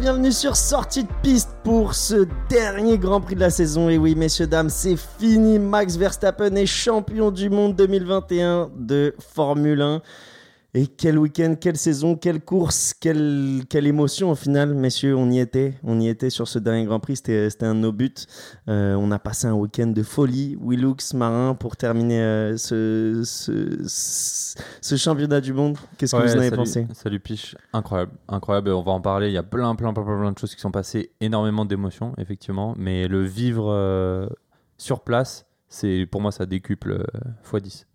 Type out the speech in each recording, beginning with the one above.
bienvenue sur Sortie de piste pour ce dernier Grand Prix de la saison. Et oui, messieurs, dames, c'est fini. Max Verstappen est champion du monde 2021 de Formule 1. Et quel week-end, quelle saison, quelle course, quelle, quelle émotion au final, messieurs, on y était. On y était sur ce dernier Grand Prix, c'était un de nos buts. Euh, on a passé un week-end de folie, Willux, Marin, pour terminer euh, ce, ce, ce, championnat du monde. Qu'est-ce que vous en avez pensé? Salut Piche, incroyable, incroyable. On va en parler, il y a plein, plein, plein, plein, de choses qui sont passées, énormément d'émotions, effectivement. Mais le vivre euh, sur place, c'est pour moi, ça décuple x10.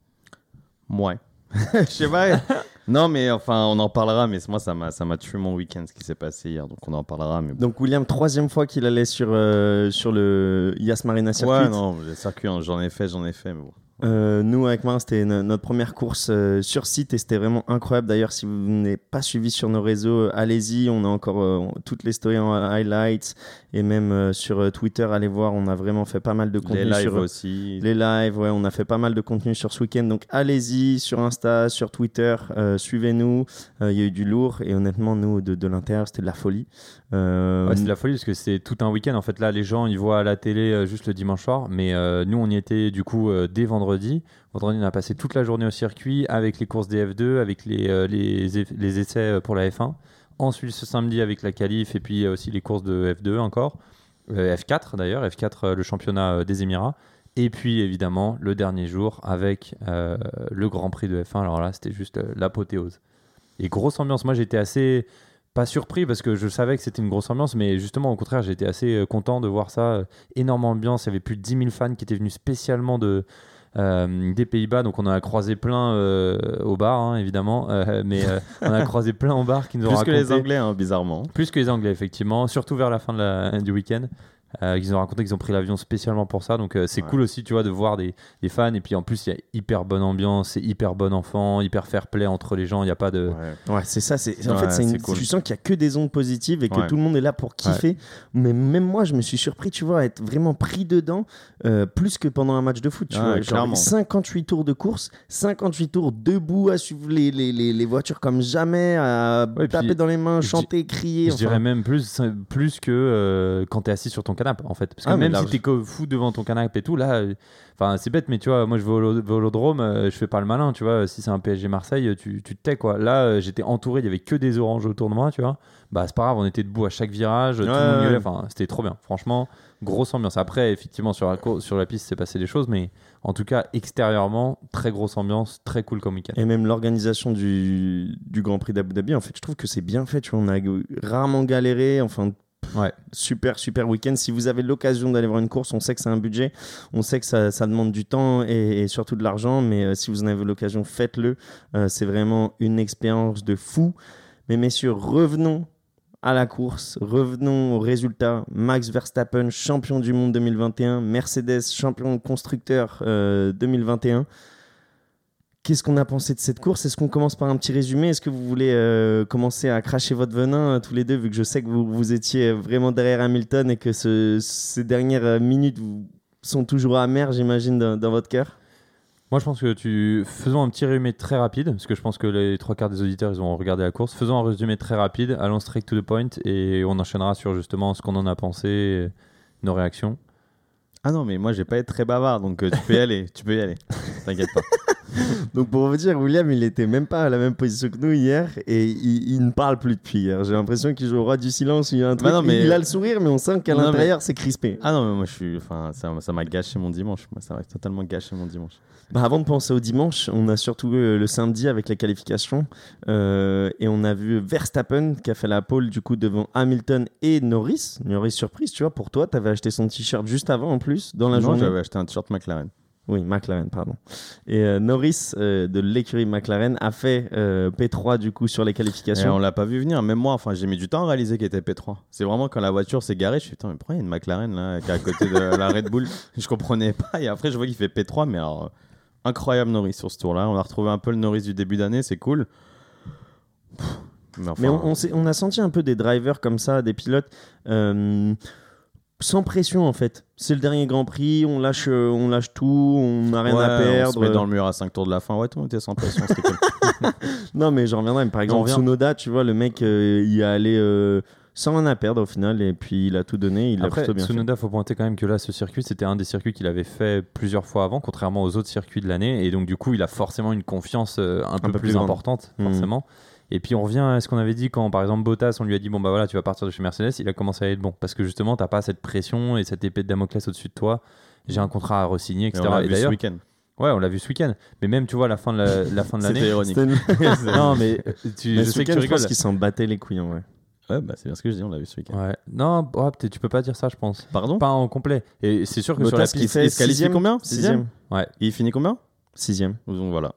Ouais. Je sais pas. Non, mais enfin, on en parlera. Mais moi, ça m'a, ça m'a tué mon week-end, ce qui s'est passé hier. Donc, on en parlera. Mais Donc, William, troisième fois qu'il allait sur, euh, sur le Yas Marina Circuit. Ouais, non, le circuit, hein, j'en ai fait, j'en ai fait. Mais bon. Euh, nous, avec moi, c'était notre première course euh, sur site et c'était vraiment incroyable. D'ailleurs, si vous n'êtes pas suivi sur nos réseaux, allez-y. On a encore toutes les stories en highlights et même sur Twitter, allez voir. On a vraiment fait pas mal de contenu. Les lives sur, aussi. Les lives, ouais. On a fait pas mal de contenu sur ce week-end. Donc, allez-y sur Insta, sur Twitter. Suivez-nous. Il y a eu du lourd et honnêtement, nous, de, de l'intérieur, c'était de la folie. Euh, c'est de la folie parce que c'est tout un week-end. En fait, là, les gens, ils voient à la télé euh, juste le dimanche soir. Mais euh, nous, on y était du coup dès vendredi. Vendredi, on a passé toute la journée au circuit avec les courses des F2, avec les, essais pour la F1. Ensuite, ce samedi, avec la qualif et puis aussi les courses de F2 encore. F4 d'ailleurs, F4, le championnat des Émirats. Et puis évidemment, le dernier jour avec le Grand Prix de F1. Alors là, c'était juste l'apothéose. Et grosse ambiance. Moi, j'étais assez pas surpris parce que je savais que c'était une grosse ambiance, mais justement, au contraire, j'étais assez euh, content de voir ça. Euh, énorme ambiance. Il y avait plus de 10 000 fans qui étaient venus spécialement de, euh, des Pays-Bas. Donc, on en a croisé plein au bar, hein, évidemment. mais on a croisé plein au bar qui nous ont raconté. Plus que les Anglais, hein, bizarrement. Plus que les Anglais, effectivement. Surtout vers la fin de la, du week-end. Euh, ils ont raconté qu'ils ont pris l'avion spécialement pour ça. Donc euh, c'est cool aussi, tu vois, de voir des, des, fans. Et puis en plus, il y a hyper bonne ambiance, c'est hyper bon enfant, hyper fair play entre les gens. Il n'y a pas de. Ouais, c'est ça. C'est en fait, c'est une... tu sens qu'il y a que des ondes positives et que tout le monde est là pour kiffer. Mais même moi, je me suis surpris, tu vois, à être vraiment pris dedans euh, plus que pendant un match de foot. Tu vois, genre 58 tours de course, 58 tours debout à suivre les, les, les, voitures comme jamais, à taper dans les mains, chanter, crier. Je dirais même plus, plus que quand tu es assis sur ton canapé en fait. Parce que ah, même si t'es fou devant ton canapé et tout, là, enfin c'est bête, mais tu vois, moi je vais au vélodrome, euh, je fais pas le malin, tu vois. Si c'est un PSG Marseille, tu, tu te tais quoi. Là, euh, j'étais entouré, il y avait que des oranges autour de moi, tu vois. Bah c'est pas grave, on était debout à chaque virage, tout le monde enfin c'était trop bien. Franchement, grosse ambiance. Après, effectivement, sur la, sur la piste, c'est passé des choses, mais en tout cas, extérieurement, très grosse ambiance, très cool comme week-end. Et même l'organisation du, du Grand Prix d'Abu Dhabi, en fait, je trouve que c'est bien fait. Tu vois, on a rarement galéré. Enfin, Super, super week-end. Si vous avez l'occasion d'aller voir une course, on sait que c'est un budget, on sait que ça, demande du temps et, surtout de l'argent, mais euh, si vous en avez l'occasion, faites-le. Euh, c'est vraiment une expérience de fou. Mais messieurs, revenons à la course, revenons aux résultats. Max Verstappen, champion du monde 2021, Mercedes, champion constructeur 2021. Euh, Qu'est-ce qu'on a pensé de cette course? Est-ce qu'on commence par un petit résumé? Est-ce que vous voulez euh, commencer à cracher votre venin euh, tous les deux, vu que je sais que vous, vous étiez vraiment derrière Hamilton et que ces dernières euh, minutes sont toujours amères, j'imagine, dans, votre cœur? Moi, je pense que tu. Faisons un petit résumé très rapide, parce que je pense que les trois quarts des auditeurs, ils ont regardé la course. Faisons un résumé très rapide, allons straight to the point, et on enchaînera sur justement ce qu'on en a pensé, nos réactions. Ah non, mais moi, je vais pas être très bavard, donc tu peux y aller, tu peux y aller. T'inquiète pas. Donc pour vous dire, William, il était même pas à la même position que nous hier et il, ne parle plus depuis hier. J'ai l'impression qu'il joue au roi du silence. Il, a un truc, bah mais... il a le sourire, mais on sent qu'à l'intérieur, c'est crispé. Ah non, mais moi je suis. Enfin, ça m'a gâché mon dimanche. Moi, ça m'a totalement gâché mon dimanche. Bah, avant de penser au dimanche, on a surtout vu le samedi avec la qualification euh, et on a vu Verstappen qui a fait la pole du coup devant Hamilton et Norris. Norris surprise, tu vois. Pour toi, tu avais acheté son t-shirt juste avant en plus dans la non, journée. j'avais acheté un t-shirt McLaren. Oui, McLaren, pardon. Et euh, Norris euh, de l'écurie McLaren a fait euh, P3 du coup sur les qualifications. Et on l'a pas vu venir. Même moi, enfin, j'ai mis du temps à réaliser qu'il était P3. C'est vraiment quand la voiture s'est garée, je suis putain, mais pourquoi il y a une McLaren là qui est à côté de la Red Bull Je comprenais pas. Et après, je vois qu'il fait P3, mais alors incroyable Norris sur ce tour-là. On a retrouvé un peu le Norris du début d'année, c'est cool. mais, on, on, a senti un peu des drivers comme ça, des pilotes sans pression en fait. C'est le dernier Grand Prix, on lâche, euh, on lâche tout, on n'a rien à perdre. On se met dans le mur à 5 tours de la fin. Ouais, tout le monde était sans pression. non, mais j'en reviendrai. Par exemple, Sonoda, tu vois, le mec, euh, il est allé sans rien à perdre au final. Et puis il a tout donné, il a Après, plutôt bien fait. Tsunoda, faut pointer quand même que là, ce circuit, c'était un des circuits qu'il avait fait plusieurs fois avant, contrairement aux autres circuits de l'année. Et donc, du coup, il a forcément une confiance euh, un, peu, peu plus importante, Mhm. forcément. Et puis, on revient à ce qu'on avait dit quand, par exemple, Bottas, on lui a dit Bon, bah voilà, tu vas partir de chez Mercedes. Il a commencé à être bon. Parce que justement, t'as pas cette pression et cette épée de Damoclès au-dessus de toi. J'ai un contrat à re-signer, Et etc. on l'a Et vu ce d'ailleurs, week-end. ouais, on l'a vu ce week-end. Mais même, tu vois, la fin de la, la fin de C'était l'année. ironique. C'était une- non, mais euh, tu, Mais je ce sais que week-end, tu je rigoles. pense qu'ils s'en battaient les couilles en vrai. Ouais, bah, c'est bien ce que je dis, on l'a vu ce week-end. Ouais. Non, oh, tu peux pas dire ça, je pense. Pardon Pas en complet. Et c'est sûr que sur la piste. fait il se qualifie sixième, combien? Sixième. Il finit combien? Sixième. Donc voilà.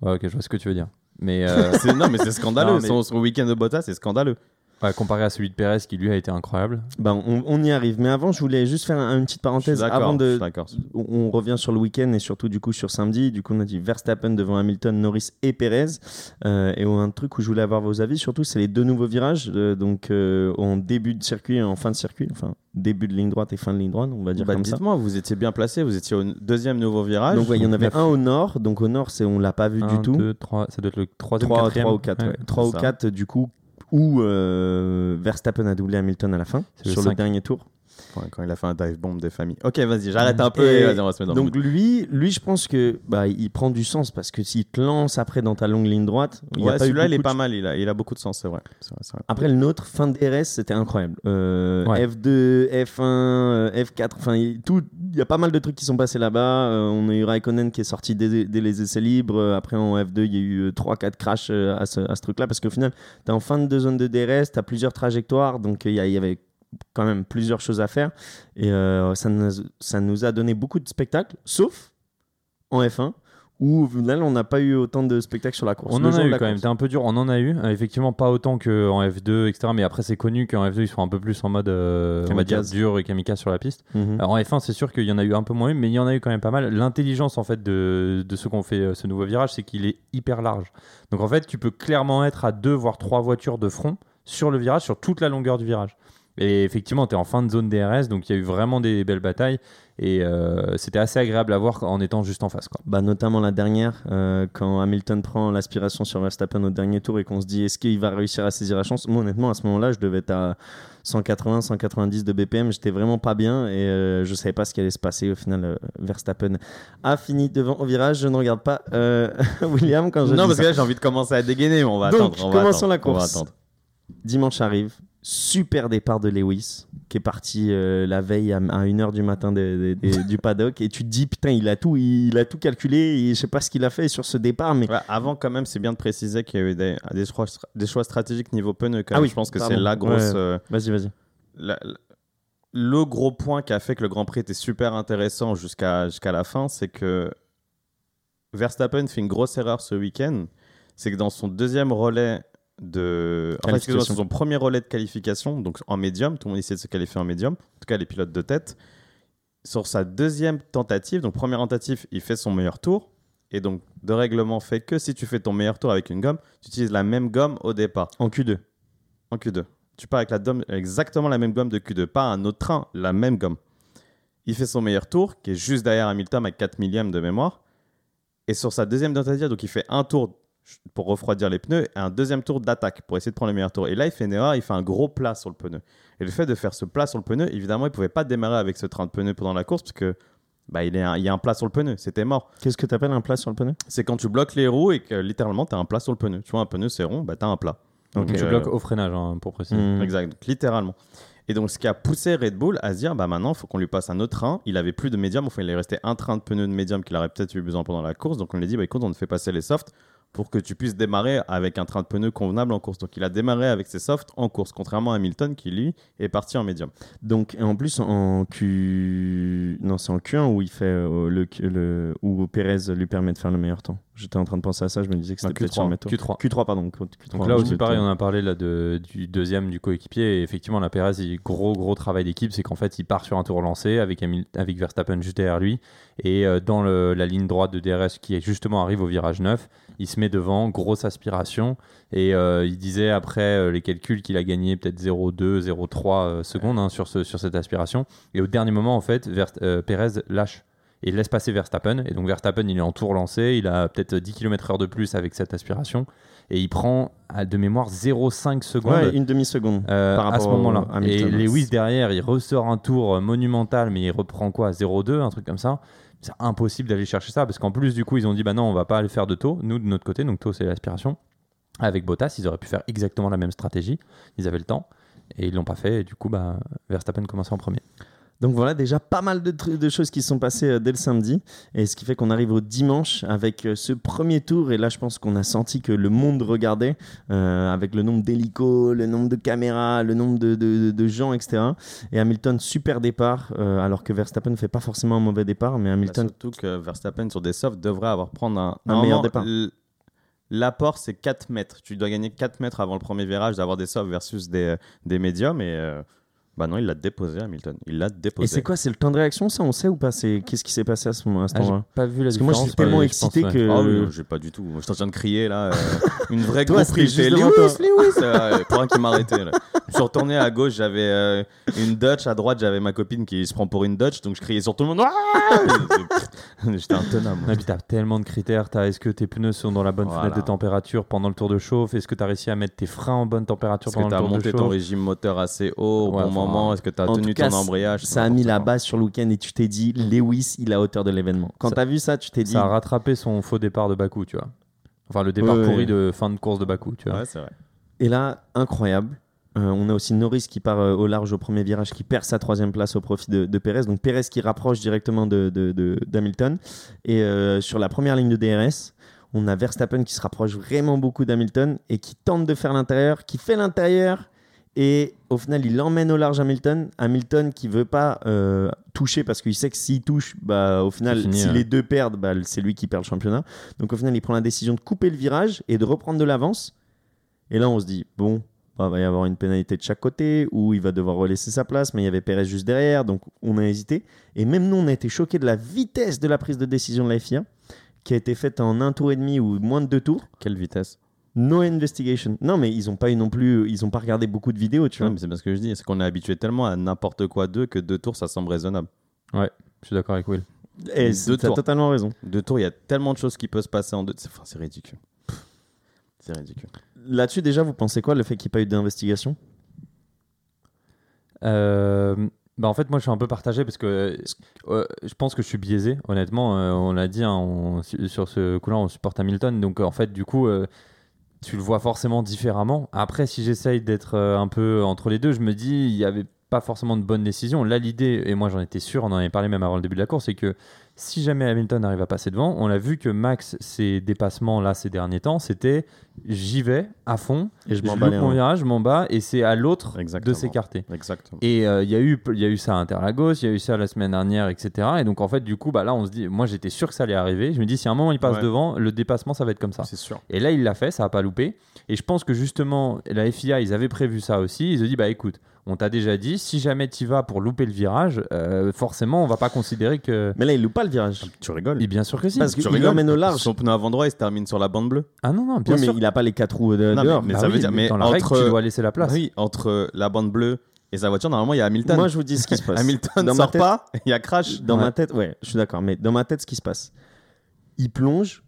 Ouais, ok, je vois ce que tu veux dire. Mais euh, C'est- non, mais c'est scandaleux. Non, mais- Son, son week-end de Bottas, c'est scandaleux. Ouais, comparé à celui de Perez qui lui a été incroyable. Ben, on, on y arrive. Mais avant, je voulais juste faire un- une petite parenthèse. Avant de, on on revient sur le week-end et surtout du coup sur samedi. Du coup, on a dit Verstappen devant Hamilton, Norris et Perez. Euh, et un truc où je voulais avoir vos avis, surtout, c'est les deux nouveaux virages. euh, donc euh, en début de circuit et en fin de circuit. Enfin, début de ligne droite et fin de ligne droite, on va dire Bah, comme ça. Vous étiez bien placé, vous étiez au deuxième nouveau virage. Donc ouais, il y en avait neuf. un au nord. Donc au nord, c'est on l'a pas vu Un, du tout. deux, trois, ça doit être le troisième, 3, quatrième. ou 4, ouais. Trois c'est ou ça. 4 du coup, où euh, Verstappen a doublé Hamilton à la fin, le sur le dernier tour. Quand il a fait un dive bomb des familles. Ok, vas-y, j'arrête un peu Et et vas-y, on va se mettre dans Donc le lui, lui, je pense que bah, il prend du sens parce que s'il te lance après dans ta longue ligne droite, il Ouais, celui-là, il est de pas mal, il a, il a beaucoup de sens, c'est vrai. C'est vrai, c'est vrai. Après le nôtre, fin de DRS, c'était incroyable. Euh, Ouais. F2, F1, euh, F4, enfin il tout- il y a pas mal de trucs qui sont passés là-bas. Euh, on a eu Raikkonen qui est sorti dès, dès les essais libres. Euh, Après en F2, il y a eu 3-4 crashs euh, à ce, à ce truc-là parce qu'au final, tu es en fin de zone de DRS, tu as plusieurs trajectoires, donc il y, a- il y avait quand même plusieurs choses à faire. Et euh, ça, nous, ça nous a donné beaucoup de spectacles, sauf en F1. Où final, on n'a pas eu autant de spectacles sur la course. On Le en a eu quand même, t'es un peu dur, on en a eu, Euh, effectivement pas autant qu'en F2, etc. Mais après c'est connu qu'en F2 ils sont un peu plus en mode, euh, on va dire, Kamikaze. dur et kamikaze sur la piste. Mhm. Alors en F1 c'est sûr qu'il y en a eu un peu moins, mais il y en a eu quand même pas mal. L'intelligence en fait de, de ceux qui ont fait euh, ce nouveau virage, c'est qu'il est hyper large. Donc en fait tu peux clairement être à deux voire trois voitures de front sur le virage, sur toute la longueur du virage. Et effectivement, tu es en fin de zone DRS, donc il y a eu vraiment des belles batailles. Et euh, c'était assez agréable à voir en étant juste en face. Quoi. Bah, notamment la dernière, euh, quand Hamilton prend l'aspiration sur Verstappen au dernier tour et qu'on se dit est-ce qu'il va réussir à saisir la chance? Moi, honnêtement, à ce moment-là, je devais être à 180, 190 de BPM. J'étais vraiment pas bien et euh, je savais pas ce qui allait se passer. Au final, euh, Verstappen a fini devant au virage. Je ne regarde pas euh, William quand je Non, dis parce ça. que là, j'ai envie de commencer à dégainer, mais on va Donc, attendre. on va commençons attendre, la on va course. attendre. Dimanche arrive. Super départ de Lewis qui est parti euh, la veille à, 1h du matin du paddock et tu te dis putain il a tout il a tout calculé et je sais pas ce qu'il a fait sur ce départ mais Ouais, avant, quand même, c'est bien de préciser qu'il y a eu des, des, choix, des choix stratégiques niveau. Quand Ah oui, je pense que c'est la grosse. Ouais. euh, vas-y vas-y la- la- le gros point qui a fait que le Grand Prix était super intéressant jusqu'à jusqu'à la fin, c'est que Verstappen fait une grosse erreur ce week-end. C'est que dans son deuxième relais de. Qualification. sur son premier relais de qualification, donc en médium, tout le monde essaie de se qualifier en médium, en tout cas les pilotes de tête. Sur sa deuxième tentative, donc première tentative, il fait son meilleur tour. Et donc, de règlement fait que si tu fais ton meilleur tour avec une gomme, tu utilises la même gomme au départ en Q2 en Q2. Tu pars avec la gomme, exactement la même gomme de Q2, pas un autre train, la même gomme. Il fait son meilleur tour, qui est juste derrière Hamilton avec 4 millièmes de mémoire. Et sur sa deuxième tentative, donc il fait un tour pour refroidir les pneus et un deuxième tour d'attaque pour essayer de prendre le meilleur tour. Et là, il fait une erreur, il fait un gros plat sur le pneu. Et le fait de faire ce plat sur le pneu, évidemment, il pouvait pas démarrer avec ce train de pneu pendant la course parce que bah, il, est un- il y a un plat sur le pneu, c'était mort. qu'est-ce que tu appelles un plat sur le pneu? C'est quand tu bloques les roues et que littéralement tu as un plat sur le pneu. Tu vois, un pneu c'est rond, bah, tu as un plat. Donc, Tu euh, bloques au freinage, hein, pour préciser. Hmm. Exact, donc littéralement. Et donc, ce qui a poussé Red Bull à se dire, bah maintenant, il faut qu'on lui passe un autre train. Il avait plus de médium, enfin, il est resté un train de pneus de médium qu'il aurait peut-être eu besoin pendant la course. Donc, on lui a dit, bah écoute, on te fait passer les softs pour que tu puisses démarrer avec un train de pneus convenable en course. Donc, il a démarré avec ses softs en course, contrairement à Hamilton qui, lui, est parti en médium. donc et en plus en Q non c'est en Q1 où il fait euh, le, le où Perez lui permet de faire le meilleur temps j'étais en train de penser à ça je me disais que c'était peut-être Q3. sur métaux Q3. Q3 pardon Q3, Donc là aussi, pareil, on a parlé là, de, du deuxième du coéquipier. Et effectivement, la Perez, il, gros, gros travail d'équipe, c'est qu'en fait, il part sur un tour lancé avec, avec Verstappen juste derrière lui. Et euh, dans le- la ligne droite de DRS qui justement arrive au virage 9, il se met devant, grosse aspiration. Et euh, il disait après euh, les calculs qu'il a gagné peut-être 0,2, 0,3 euh, secondes hein, sur, ce, sur cette aspiration. Et au dernier moment, en fait, Verst- Perez lâche et laisse passer Verstappen. Et donc Verstappen, il est en tour lancé, il a peut-être 10 km/h de plus avec cette aspiration. Et il prend de mémoire 0,5 secondes. Ouais, une demi-seconde. euh, à ce moment-là. Et. Lewis derrière, il ressort un tour monumental, mais il reprend quoi? 0,2, un truc comme ça. C'est impossible d'aller chercher ça parce qu'en plus, du coup, ils ont dit bah non, on va pas aller faire de taux. Nous, de notre côté, donc taux, c'est l'aspiration. Avec Bottas, ils auraient pu faire exactement la même stratégie. Ils avaient le temps et ils l'ont pas fait. Et du coup, bah, Verstappen commençait en premier. Donc voilà déjà pas mal de, choses qui sont passées euh, dès le samedi. Et ce qui fait qu'on arrive au dimanche avec euh, ce premier tour. Et là, je pense qu'on a senti que le monde regardait euh, avec le nombre d'hélicos, le nombre de caméras, le nombre de, de- de gens, etc. Et Hamilton, super départ. euh, alors que Verstappen ne fait pas forcément un mauvais départ. Mais Bah, Hamilton, surtout que Verstappen sur des softs devrait avoir prendre un, meilleur départ. l- L'apport, c'est 4 mètres. Tu dois gagner 4 mètres avant le premier virage d'avoir des softs versus des, des médiums. Et euh, bah non, il l'a déposé, Hamilton. Il l'a déposé. Et c'est quoi C'est le temps de réaction, ça On sait ou pas? C'est Qu'est-ce qui s'est passé à ce moment à cet Ah, j'ai pas vu la Parce que moi, je suis différence, tellement mais excité pense, ouais. que. Ah oui, j'ai pas du tout. Je suis en train de crier là. euh, une vraie Toi, juste Lewis. Lewis euh, Pour un qui m'arrêtait. là. Je suis retourné à gauche, j'avais euh, une Dutch. À droite, j'avais ma copine qui se prend pour une Dutch. Donc je criais sur tout le monde. Ah J'étais intenable. moi. Ouais, puis t'as tellement de critères. T'as est-ce que tes pneus sont dans la bonne Voilà. fenêtre de température pendant le tour de chauffe? Est-ce que tu as réussi à mettre tes freins en bonne température Est-ce que pendant as le tour de monté chauffe? ton régime moteur assez haut au Ouais, bon moment Est-ce que tu as en tenu cas, ton embrayage? Ça a mis la base sur le week-end et tu t'es dit Lewis, il est à hauteur de l'événement. Quand Ça- t'as vu ça, tu t'es dit. Ça a rattrapé son faux départ de Bakou, tu vois. Enfin, le départ Ouais, pourri ouais. de fin de course de Bakou, tu vois. Ouais, c'est vrai. Et là, incroyable. Euh, on a aussi Norris qui part euh, au large au premier virage, qui perd sa troisième place au profit de, de Perez. Donc Perez qui rapproche directement de, de- de- d'Hamilton. Et euh, sur la première ligne de DRS, on a Verstappen qui se rapproche vraiment beaucoup d'Hamilton et qui tente de faire l'intérieur, qui fait l'intérieur. Et au final, il emmène au large Hamilton. Hamilton qui veut pas euh, toucher parce qu'il sait que s'il touche, bah, au final, fini, si les deux perdent, bah, c'est lui qui perd le championnat. Donc au final, il prend la décision de couper le virage et de reprendre de l'avance. Et là, on se dit, bon, bah, va y avoir une pénalité de chaque côté, ou il va devoir relaisser sa place, mais il y avait Perez juste derrière, donc on a hésité. Et même nous, on a été choqués de la vitesse de la prise de décision de la FIA, qui a été faite en un tour et demi ou moins de deux tours. Quelle vitesse No investigation. Non, mais ils n'ont pas eu non plus, ils ont pas regardé beaucoup de vidéos, tu Ouais, vois. mais C'est bien ce que je dis. C'est qu'on est habitué tellement à n'importe quoi d'eux que deux tours, ça semble raisonnable. Je suis d'accord avec Will. Et deux c'est- t'as tours. totalement raison. Deux tours, il y a tellement de choses qui peuvent se passer en deux. C'est enfin, c'est ridicule. C'est ridicule. Là-dessus, déjà, vous pensez quoi, le fait qu'il n'y ait pas eu d'investigation? Euh, bah en fait, moi, je suis un peu partagé parce que euh, je pense que je suis biaisé, honnêtement. Euh, on l'a dit, hein, on- sur ce coup-là, on supporte Hamilton. Donc, en fait, du coup, euh, tu le vois forcément différemment. Après, si j'essaye d'être euh, un peu entre les deux, je me dis, il n'y avait pas forcément de bonne décision. Là, l'idée, et moi j'en étais sûr, on en avait parlé même avant le début de la course, c'est que si jamais Hamilton arrive à passer devant, on a vu que Max, ses dépassements là ces derniers temps, c'était j'y vais à fond, Et je m'en bats mon virage, je m'en bats, et c'est à l'autre de s'écarter. Exactement. Et euh, il y, a eu- y a eu ça à Interlagos, il y a eu ça la semaine dernière, etc. Et donc en fait, du coup, bah, là, on se dit, moi j'étais sûr que ça allait arriver. Je me dis, si à un moment il passe Ouais. devant, le dépassement, ça va être comme ça. C'est sûr. Et là, il l'a fait, ça n'a pas loupé. Et je pense que justement, la FIA, ils avaient prévu ça aussi. Ils ont dit, bah écoute, on t'a déjà dit, si jamais tu vas pour louper le virage, euh, forcément, on va pas considérer que. Mais là, il loupe pas le virage. Tu rigoles. Et bien sûr que si. Parce Tu qu'il rigoles. l'emmène au large. Son pneu avant droit, il se termine sur la bande bleue. Ah non, non, bien Oui, mais sûr. il n'a pas les quatre roues de, Non, mais- dehors. mais Bah ça veut dire- mais dans la règle, entre- tu dois laisser la place. Oui, entre la bande bleue et sa voiture, normalement, il y a Hamilton. Moi, je vous dis ce qui se passe. Hamilton Dans ne sort tête- pas, il y a crash. Dans Ouais. ma tête, ouais, je suis d'accord. Mais dans ma tête, ce qui se passe, il plonge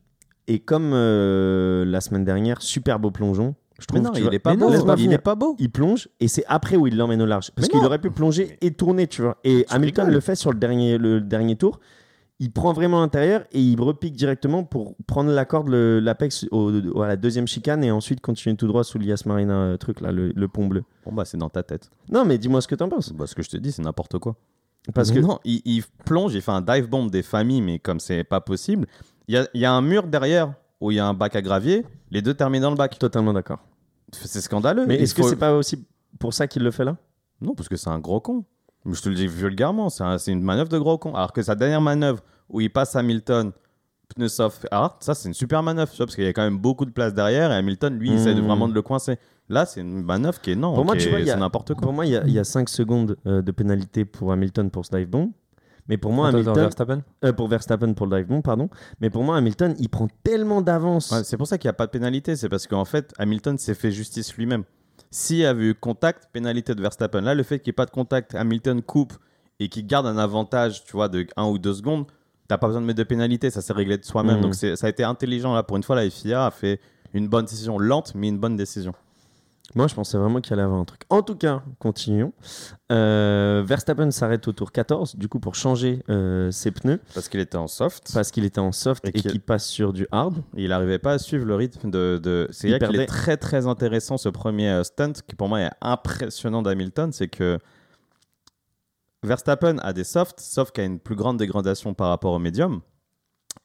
et comme euh, la semaine dernière, super beau plongeon. Je trouve. pas Mais beau. non, il finir. est pas beau. Il plonge et c'est après où il l'emmène au large. Parce qu'il aurait pu plonger et tourner, tu vois. Et Tu Hamilton le fait sur le dernier, le dernier tour. Il prend vraiment l'intérieur et il repique directement pour prendre la corde, l'apex à la deuxième chicane et ensuite continuer tout droit sous l'Ias Marina euh, truc là, le, le pont bleu. Bon, bah, c'est dans ta tête. Non, mais dis-moi ce que t'en penses. Bah, ce que je te dis, c'est n'importe quoi. Parce Mais que non, il, il plonge, il fait un dive bomb des familles, mais comme c'est pas possible, il y a, il y a un mur derrière où il y a un bac à gravier, les deux terminent dans le bac. totalement d'accord. C'est scandaleux. Mais est-ce que c'est pas aussi pour ça qu'il le fait là? Non, parce que c'est un gros con. Je te le dis vulgairement, c'est un- c'est une manœuvre de gros con. Alors que sa dernière manœuvre où il passe Hamilton, pneu soft hard, ça c'est une super manœuvre, tu vois, parce qu'il y a quand même beaucoup de place derrière et Hamilton, lui, il essaie de vraiment de le coincer. Là, c'est une manœuvre qui est non, Pour moi, c'est n'importe quoi. Pour moi, il y a, il y a 5 secondes euh, de pénalité pour Hamilton pour ce dive bomb. Mais pour moi, Hamilton, Verstappen euh, pour Verstappen pour le bomb, pardon. Mais pour moi, Hamilton, il prend tellement d'avance. Ouais, c'est pour ça qu'il n'y a pas de pénalité, c'est parce qu'en fait, Hamilton s'est fait justice lui-même. S'il y avait eu contact, pénalité de Verstappen. Là, le fait qu'il n'y ait pas de contact, Hamilton coupe et qu'il garde un avantage, tu vois, de 1 ou 2 secondes, t'as pas besoin de mettre de pénalité, ça s'est réglé de soi-même. Mhm. Donc ça a été intelligent là. Pour une fois, la FIA a fait une bonne décision lente, mais une bonne décision. Moi, je pensais vraiment qu'il allait avoir un truc. En tout cas, continuons. Euh, Verstappen s'arrête au tour 14, du coup, pour changer euh, ses pneus, Parce qu'il était en soft. parce qu'il était en soft Et et qu'il- passe sur du hard. Il n'arrivait pas à suivre le rythme de. de... C'est là qu'il est très très intéressant ce premier euh, stunt qui pour moi est impressionnant d'Hamilton, c'est que Verstappen a des softs, sauf qu'il a une plus grande dégradation par rapport au médium.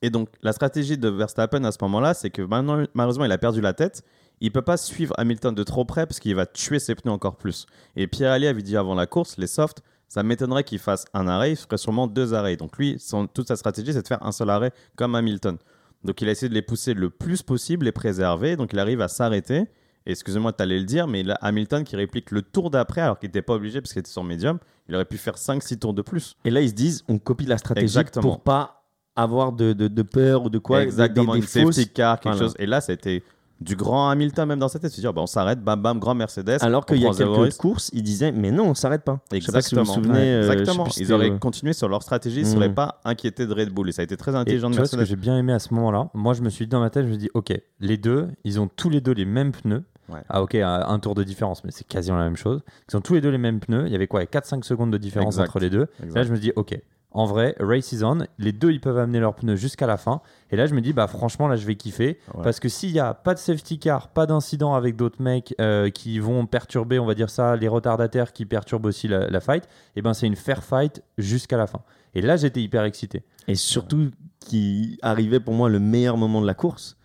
Et donc la stratégie de Verstappen à ce moment-là, c'est que maintenant, malheureusement il a perdu la tête. Il peut pas suivre Hamilton de trop près parce qu'il va tuer ses pneus encore plus. Et Pierre Ali avait dit avant la course, les softs, ça m'étonnerait qu'il fasse un arrêt, il ferait sûrement deux arrêts. Donc lui, son- toute sa stratégie, c'est de faire un seul arrêt comme Hamilton. Donc il a essayé de les pousser le plus possible, les préserver. Donc il arrive à s'arrêter. Et excusez-moi de le dire, mais là, Hamilton qui réplique le tour d'après, alors qu'il n'était pas obligé parce qu'il était sur médium, il aurait pu faire 5-6 tours de plus. Et là, ils se disent, on copie la stratégie Exactement. pour pas avoir de, de- de peur ou de quoi. des- Exactement, des, une des fausses- safety car, quelque Voilà. chose. Et là, ça a été du grand Hamilton même dans sa tête. Se dire, bah, on s'arrête, bam bam, grand Mercedes. Alors qu'il y a quelques courses, ils disaient, mais non, on s'arrête pas. Je sais pas si vous Exactement. vous souvenez. Ouais, euh, je sais Exactement. plus si Ils auraient euh, continué sur leur stratégie, ils ne Mm. seraient pas inquiétés de Red Bull. Et ça a été très Et intelligent tu de vois ce que Mercedes. j'ai bien aimé à ce moment-là Moi, je me suis dit dans ma tête, je me dis, ok, les deux, ils ont tous les deux les mêmes pneus. Ouais. Ah, ok, un tour de différence, mais c'est quasiment la même chose. Ils ont tous les deux les mêmes pneus. Il y avait quoi 4-5 secondes de différence Exact. entre les deux. Exact. Là, je me dis, ok, en vrai, race is on. Les deux, ils peuvent amener leurs pneus jusqu'à la fin. Et là, je me dis, bah franchement, là, je vais kiffer. Ouais. Parce que s'il n'y a pas de safety car, pas d'incident avec d'autres mecs euh, qui vont perturber, on va dire ça, les retardataires qui perturbent aussi la, la fight, et ben c'est une fair fight jusqu'à la fin. Et là, j'étais hyper excité. Et surtout, qui arrivait pour moi le meilleur moment de la course,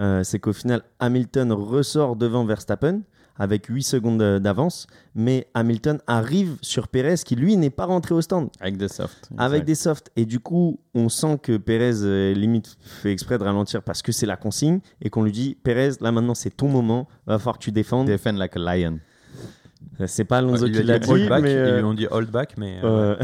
euh, c'est qu'au final, Hamilton ressort devant Verstappen avec 8 secondes d'avance, mais Hamilton arrive sur Perez qui lui n'est pas rentré au stand Avec des softs. avec des softs. Et du coup, on sent que Perez euh, limite fait exprès de ralentir parce que c'est la consigne et qu'on lui dit Perez, là maintenant c'est ton moment, va falloir que tu défendes. Defend like a lion. Euh, C'est pas Alonso qui l'a dit hold dit, back, mais ils euh, lui ont dit hold back, mais euh,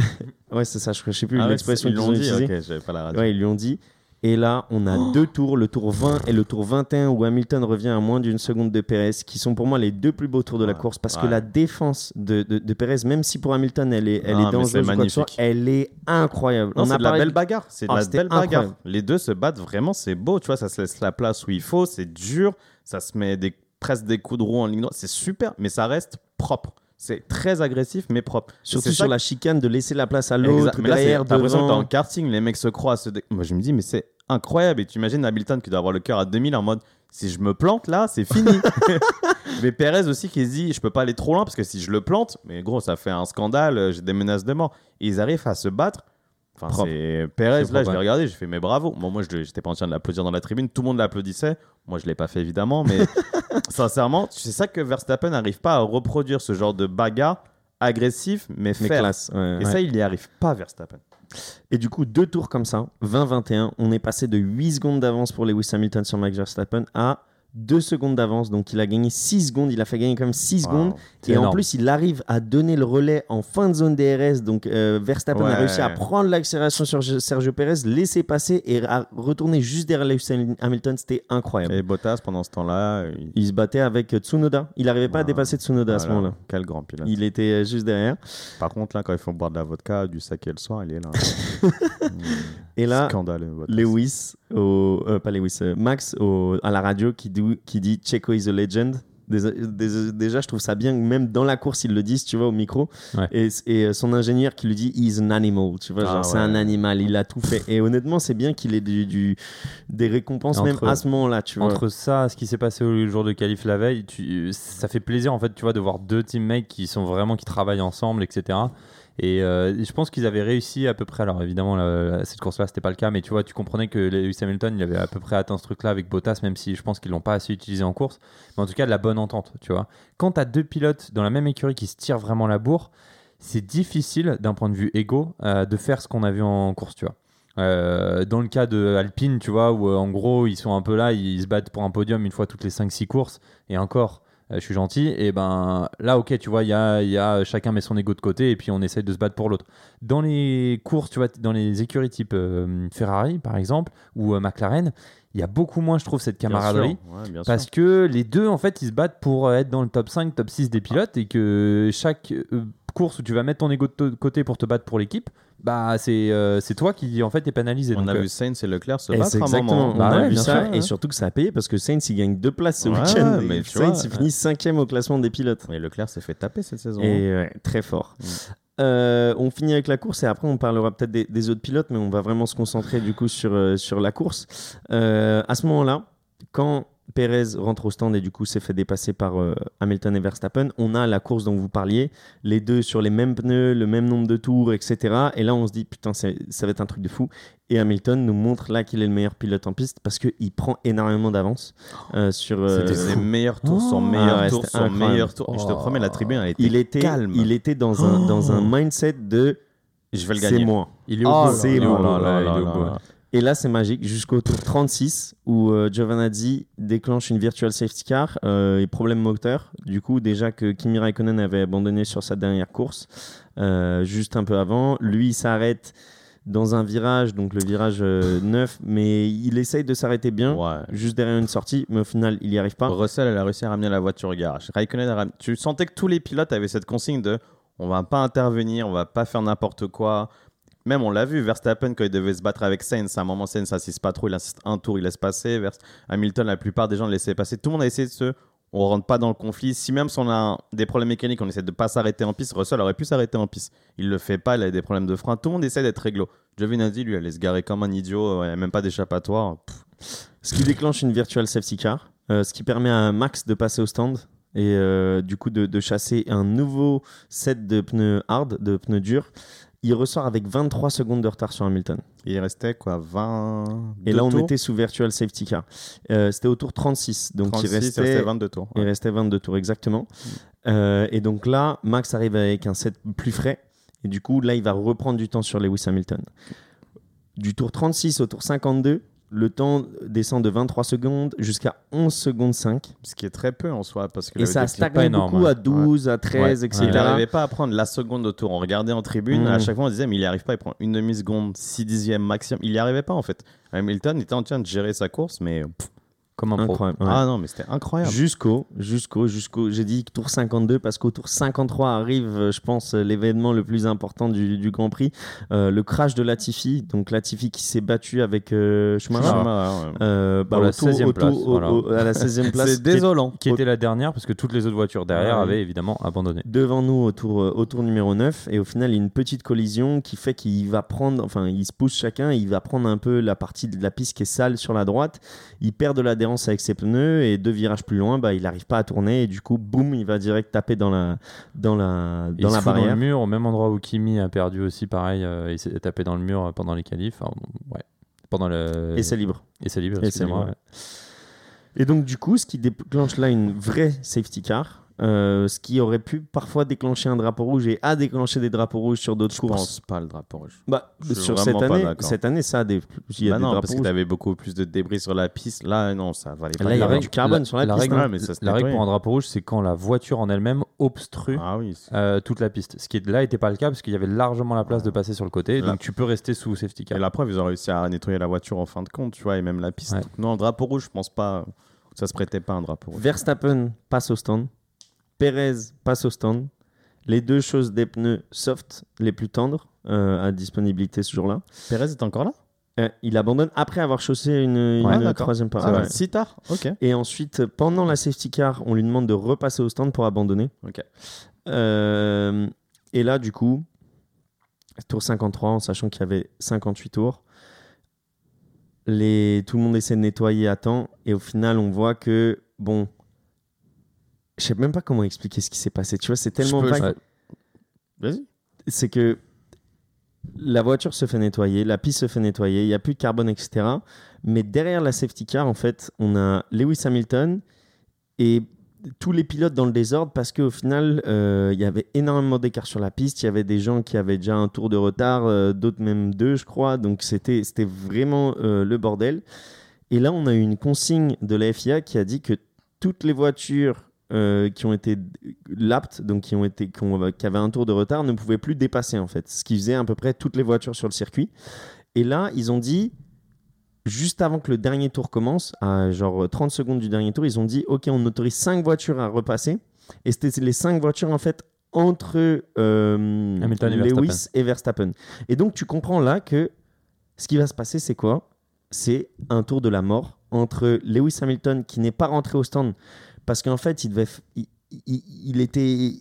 ouais, c'est ça. Je, je sais plus Ah ouais, l'expression ils qu'ils ont dit, utilisée. ok, j'avais pas la radio. Ouais, ils lui ont dit. Et là, on a deux tours, le tour 20 et le tour 21, où Hamilton revient à moins d'une seconde de Perez, qui sont pour moi les deux plus beaux tours de la Ouais, course, parce que la défense de, de, de Perez, même si pour Hamilton elle est, elle Ah, est dangereuse, soit, elle est incroyable. Non, on a de la belle bagarre. C'est de Ah, la belle bagarre. Les deux se battent vraiment, c'est beau, tu vois, ça se laisse la place où il faut, c'est dur, ça se met des, presque des coups de roue en ligne droite, c'est super, mais ça reste propre. C'est très agressif, mais propre. Surtout sur la chicane, de laisser la place à l'autre, Mais là, derrière, t'as l'impression que t'es devant. en karting, les mecs se croient. Se dé- Moi, je me dis, mais c'est incroyable. Et tu imagines Hamilton qui doit avoir le cœur à 2000 en mode, si je me plante là, c'est fini. mais Perez aussi qui se dit, je peux pas aller trop loin parce que si je le plante, mais gros, ça fait un scandale, euh, j'ai des menaces de mort. Et ils arrivent à se battre. Enfin, c'est Perez, là, je l'ai regardé, j'ai fait, mais bravo. Bon, moi, je j'étais pas en train de l'applaudir dans la tribune, tout le monde l'applaudissait. Moi, je l'ai pas fait évidemment, mais sincèrement, c'est ça que Verstappen n'arrive pas à reproduire ce genre de bagarre agressif, mais, Mais faire. classe. ouais. Et ça, il n'y arrive pas, Verstappen. Et du coup, deux tours comme ça, 20-21, on est passé de 8 secondes d'avance pour Lewis Hamilton sur Max Verstappen à 2 secondes d'avance. Donc il a gagné 6 secondes, il a fait gagner quand même 6 Wow. secondes. Et en plus, il arrive à donner le relais en fin de zone DRS. Donc euh, Verstappen a réussi à prendre l'accélération sur Sergio Perez, laisser passer et à retourner juste derrière Lewis Hamilton. C'était incroyable. Et Bottas, pendant ce temps-là, il... Il se battait avec Tsunoda. Il n'arrivait pas à dépasser Tsunoda à ce moment-là. Quel grand pilote. Il était euh, juste derrière. Par contre, là, quand il faut boire de la vodka, du saké le soir, il est là. Et là. Lewis, au, euh, pas Lewis, euh, Max au- à la radio qui, dit- qui dit Checo is a legend. Déjà, je trouve ça bien, même dans la course, ils le disent, tu vois, au micro. Ouais. Et, et, euh, son ingénieur qui lui dit He's an animal, tu vois, Ah genre, c'est un animal, il a tout fait. Et honnêtement, c'est bien qu'il ait du, du- des récompenses Entre- même à ce moment-là, tu vois. Entre ça, ce qui s'est passé au jour de qualif la veille, tu- ça fait plaisir en fait, tu vois, de voir deux teammates qui sont vraiment qui travaillent ensemble, etc. Et euh, je pense qu'ils avaient réussi à peu près. Alors évidemment, cette course-là, c'était pas le cas, mais tu vois, tu comprenais que Lewis Hamilton, il avait à peu près atteint ce truc-là avec Bottas, même si je pense qu'ils l'ont pas assez utilisé en course. Mais en tout cas, de la bonne entente, tu vois. Quand tu as deux pilotes dans la même écurie qui se tirent vraiment la bourre, c'est difficile d'un point de vue égo euh, de faire ce qu'on a vu en course, tu vois. Euh, dans le cas de Alpine, tu vois, où en gros ils sont un peu là, ils se battent pour un podium une fois toutes les 5-6 courses, et encore, je suis gentil, et ben là, ok, tu vois, il y a, y a chacun met son ego de côté, et puis on essaye de se battre pour l'autre. Dans les courses, tu vois, dans les écuries type euh, Ferrari par exemple, ou euh, McLaren, il y a beaucoup moins, je trouve, cette Bien camaraderie. sûr. Ouais, bien Parce sûr. que les deux, en fait, ils se battent pour être dans le top 5, top 6 des pilotes et que chaque euh, course où tu vas mettre ton ego de côté pour te battre pour l'équipe, Bah, c'est euh, c'est toi qui en fait est pénalisé. On donc, a euh, vu Sainz et Leclerc se battre un exactement, moment. on Bah a ouais, vu ça, sûr, et surtout que ça a payé parce que Sainz il gagne deux places ce Ouais, week-end. mais tu vois, il finit cinquième au classement des pilotes. Et Leclerc s'est fait taper cette saison. hein. Et ouais, très fort. Mm. Euh, on finit avec la course et après on parlera peut-être des, des autres pilotes, mais on va vraiment se concentrer du coup sur, euh, sur la course. Euh, à ce moment-là, quand Perez rentre au stand et du coup s'est fait dépasser par euh, Hamilton et Verstappen, on a la course dont vous parliez, les deux sur les mêmes pneus, le même nombre de tours, etc. Et là on se dit putain c'est- ça va être un truc de fou. Et Hamilton nous montre là qu'il est le meilleur pilote en piste parce qu'il prend énormément d'avance euh, sur. euh, C'était ses meilleurs tours, son meilleur Ah ouais, tour, son incroyable. meilleur tour. Je te Oh. promets, la tribune, elle était, il était, calme. il était dans un, dans un Oh. mindset de Je vais le c'est gagner. moi. il est au Oh bout. là c'est il Et là, c'est magique jusqu'au tour 36 où euh, Giovanazzi déclenche une virtual safety car euh, et problème moteur. Du coup, déjà que Kimi Raikkonen avait abandonné sur sa dernière course euh, juste un peu avant, lui il s'arrête dans un virage, donc le virage euh, 9, mais il essaye de s'arrêter bien. Ouais. Juste derrière une sortie, mais au final, il n'y arrive pas. Russell, elle a réussi à ramener la voiture au garage. Raikkonen, ram- tu sentais que tous les pilotes avaient cette consigne de on va pas intervenir, on va pas faire n'importe quoi. Même on l'a vu, Verstappen, quand il devait se battre avec Sainz, à un moment, Sainz assiste pas trop, il insiste un tour, il laisse passer. Vers- Hamilton, la plupart des gens le laissaient passer. Tout le monde a essayé de se. On rentre pas dans le conflit. Si même si on a des problèmes mécaniques, on essaie de pas s'arrêter en piste, Russell aurait pu s'arrêter en piste. Il le fait pas, il a des problèmes de frein. Tout le monde essaie d'être réglo. Giovinazzi, lui, allait se garer comme un idiot, il n'y a même pas d'échappatoire. Ce qui déclenche une virtual safety car, euh, ce qui permet à Max de passer au stand et euh, du coup de, de chasser un nouveau set de pneus hard, de pneus durs. Il ressort avec 23 secondes de retard sur Hamilton. Il restait quoi 20. Et là, on tours était sous virtual safety car. Euh, C'était au tour 36, donc 36, il restait, restait 22 tours. il restait 22 tours exactement. Euh, et donc là, Max arrive avec un set plus frais. Et du coup, là, il va reprendre du temps sur Lewis Hamilton. Du tour 36 au tour 52, le temps descend de 23 secondes jusqu'à 11 secondes 5. Ce qui est très peu en soi. Parce que Et ça énorme, beaucoup à 12, à 13, Ouais. etc. Il n'arrivait pas à prendre la seconde au tour. On regardait en tribune, Mm. à chaque fois on disait, mais il n'y arrive pas, il prend une demi-seconde, 6 dixièmes maximum. Il n'y arrivait pas en fait. Hamilton était en train de gérer sa course, mais. pff, Comme un pro. Incroyable. ouais. Ah non, mais c'était incroyable. Jusqu'au, jusqu'au, jusqu'au. J'ai dit tour 52 parce qu'au tour 53 arrive, euh, je pense, euh, l'événement le plus important du, du Grand Prix, euh, le crash de Latifi. Donc Latifi qui s'est battu avec euh, Schumacher. Schumacher, ouais. Euh, bah, Pour la au tour- 16e au tour- place, au- voilà. au- à la 16e place. C'est désolant. Qui était la dernière parce que toutes les autres voitures derrière Ouais. avaient évidemment abandonné. devant nous au tour, au tour numéro 9 et au final il y a une petite collision qui fait qu'il va prendre enfin il se pousse chacun il va prendre un peu la partie de la piste qui est sale sur la droite il perd de avec ses pneus et deux virages plus loin bah, il n'arrive pas à tourner et du coup boum il va direct taper dans la, dans la, Il dans se la fout dans barrière le mur, au même endroit où Kimi a perdu aussi, pareil, euh, il s'est tapé dans le mur pendant les qualifs. Enfin, ouais. Pendant le... et c'est libre Et c'est libre, Et libre, ouais. et donc du coup ce qui déclenche là une vraie safety car euh, ce qui aurait pu parfois déclencher un drapeau rouge et a déclenché des drapeaux rouges sur d'autres Je courses pense pas le drapeau rouge. bah, Je sur cette année, cette année, ça a des, y a Bah des non, drapeaux parce que rouges. t'avais beaucoup plus de débris sur la piste. Là, non, ça valait pas. Là, il y avait du carbone sur la piste, règle, hein. Ouais, mais ça se la règle pour un drapeau rouge, c'est quand la voiture en elle-même obstrue Ah oui. euh, toute la piste. Ce qui là n'était pas le cas parce qu'il y avait largement la place de passer sur le côté, Là. donc tu peux rester sous safety Et car. la preuve, ils ont réussi à nettoyer la voiture en fin de compte, tu vois, et même la piste. Ouais. Non, le drapeau rouge, je pense pas. Ça se prêtait pas un drapeau rouge. Verstappen passe au stand, Perez passe au stand. Les deux choses des pneus soft les plus tendres euh, à disponibilité ce jour-là. Perez est encore là? Euh, il abandonne après avoir chaussé une, une Ouais, d'accord. troisième part. Ah ouais. Ouais. Si tard Ok. Et ensuite, pendant la safety car, on lui demande de repasser au stand pour abandonner. Ok. Euh, et là, du coup, tour 53, en sachant qu'il y avait 58 tours, les... tout le monde essaie de nettoyer à temps. Et au final, on voit que, bon, je sais même pas comment expliquer ce qui s'est passé. Tu vois, c'est tellement peux- vague. Vas-y. C'est que la voiture se fait nettoyer, la piste se fait nettoyer, il n'y a plus de carbone, etc. Mais derrière la safety car, en fait, on a Lewis Hamilton et tous les pilotes dans le désordre parce qu'au final, euh, il y avait énormément d'écart sur la piste. Il y avait des gens qui avaient déjà un tour de retard, euh, d'autres même deux, je crois. Donc c'était c'était vraiment euh, le bordel. Et là, on a eu une consigne de la FIA qui a dit que toutes les voitures euh, qui ont été lapped, donc qui, ont été, qui, ont- qui avaient un tour de retard, ne pouvaient plus dépasser en fait. Ce qui faisait à peu près toutes les voitures sur le circuit. Et là, ils ont dit, juste avant que le dernier tour commence, à genre 30 secondes du dernier tour, ils ont dit Ok, on autorise 5 voitures à repasser. Et c'était les 5 voitures en fait entre euh, Hamilton et Lewis et Verstappen. Et donc tu comprends là que ce qui va se passer, c'est quoi? C'est un tour de la mort entre Lewis Hamilton qui n'est pas rentré au stand parce qu'en fait il devait, il, il- il était,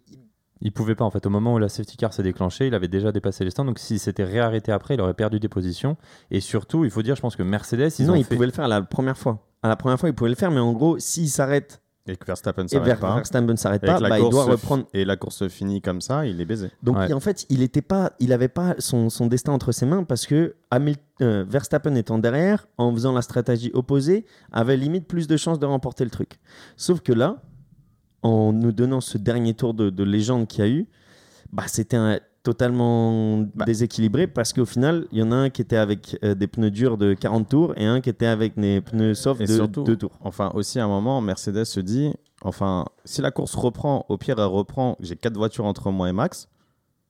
Il pouvait pas en fait. Au moment où la safety car s'est déclenchée, il avait déjà dépassé les stands. Donc s'il s'était réarrêté après, il aurait perdu des positions. Et surtout, il faut dire, je pense que Mercedes, ils non, ont il fait. pouvait le faire la première fois. À la première fois, il pouvait le faire, mais en gros, s'il s'arrête Et que Verstappen et s'arrête Ver- pas. Verstappen ne s'arrête pas, la bah, il course doit reprendre. Et la course se finit comme ça, il est baisé. Donc Ouais. en fait, il était pas, il avait pas son, son destin entre ses mains parce que Hamil- euh, Verstappen étant derrière, en faisant la stratégie opposée, avait limite plus de chances de remporter le truc. Sauf que là, en nous donnant ce dernier tour de, de légende qu'il y a eu, bah, c'était un- totalement Bah. déséquilibré parce qu'au final, il y en a un qui était avec euh, des pneus durs de 40 tours et un qui était avec des pneus soft Et de surtout, 2 tours. Enfin, aussi à un moment, Mercedes se dit enfin, si la course reprend, au pire, elle reprend. J'ai quatre voitures entre moi et Max.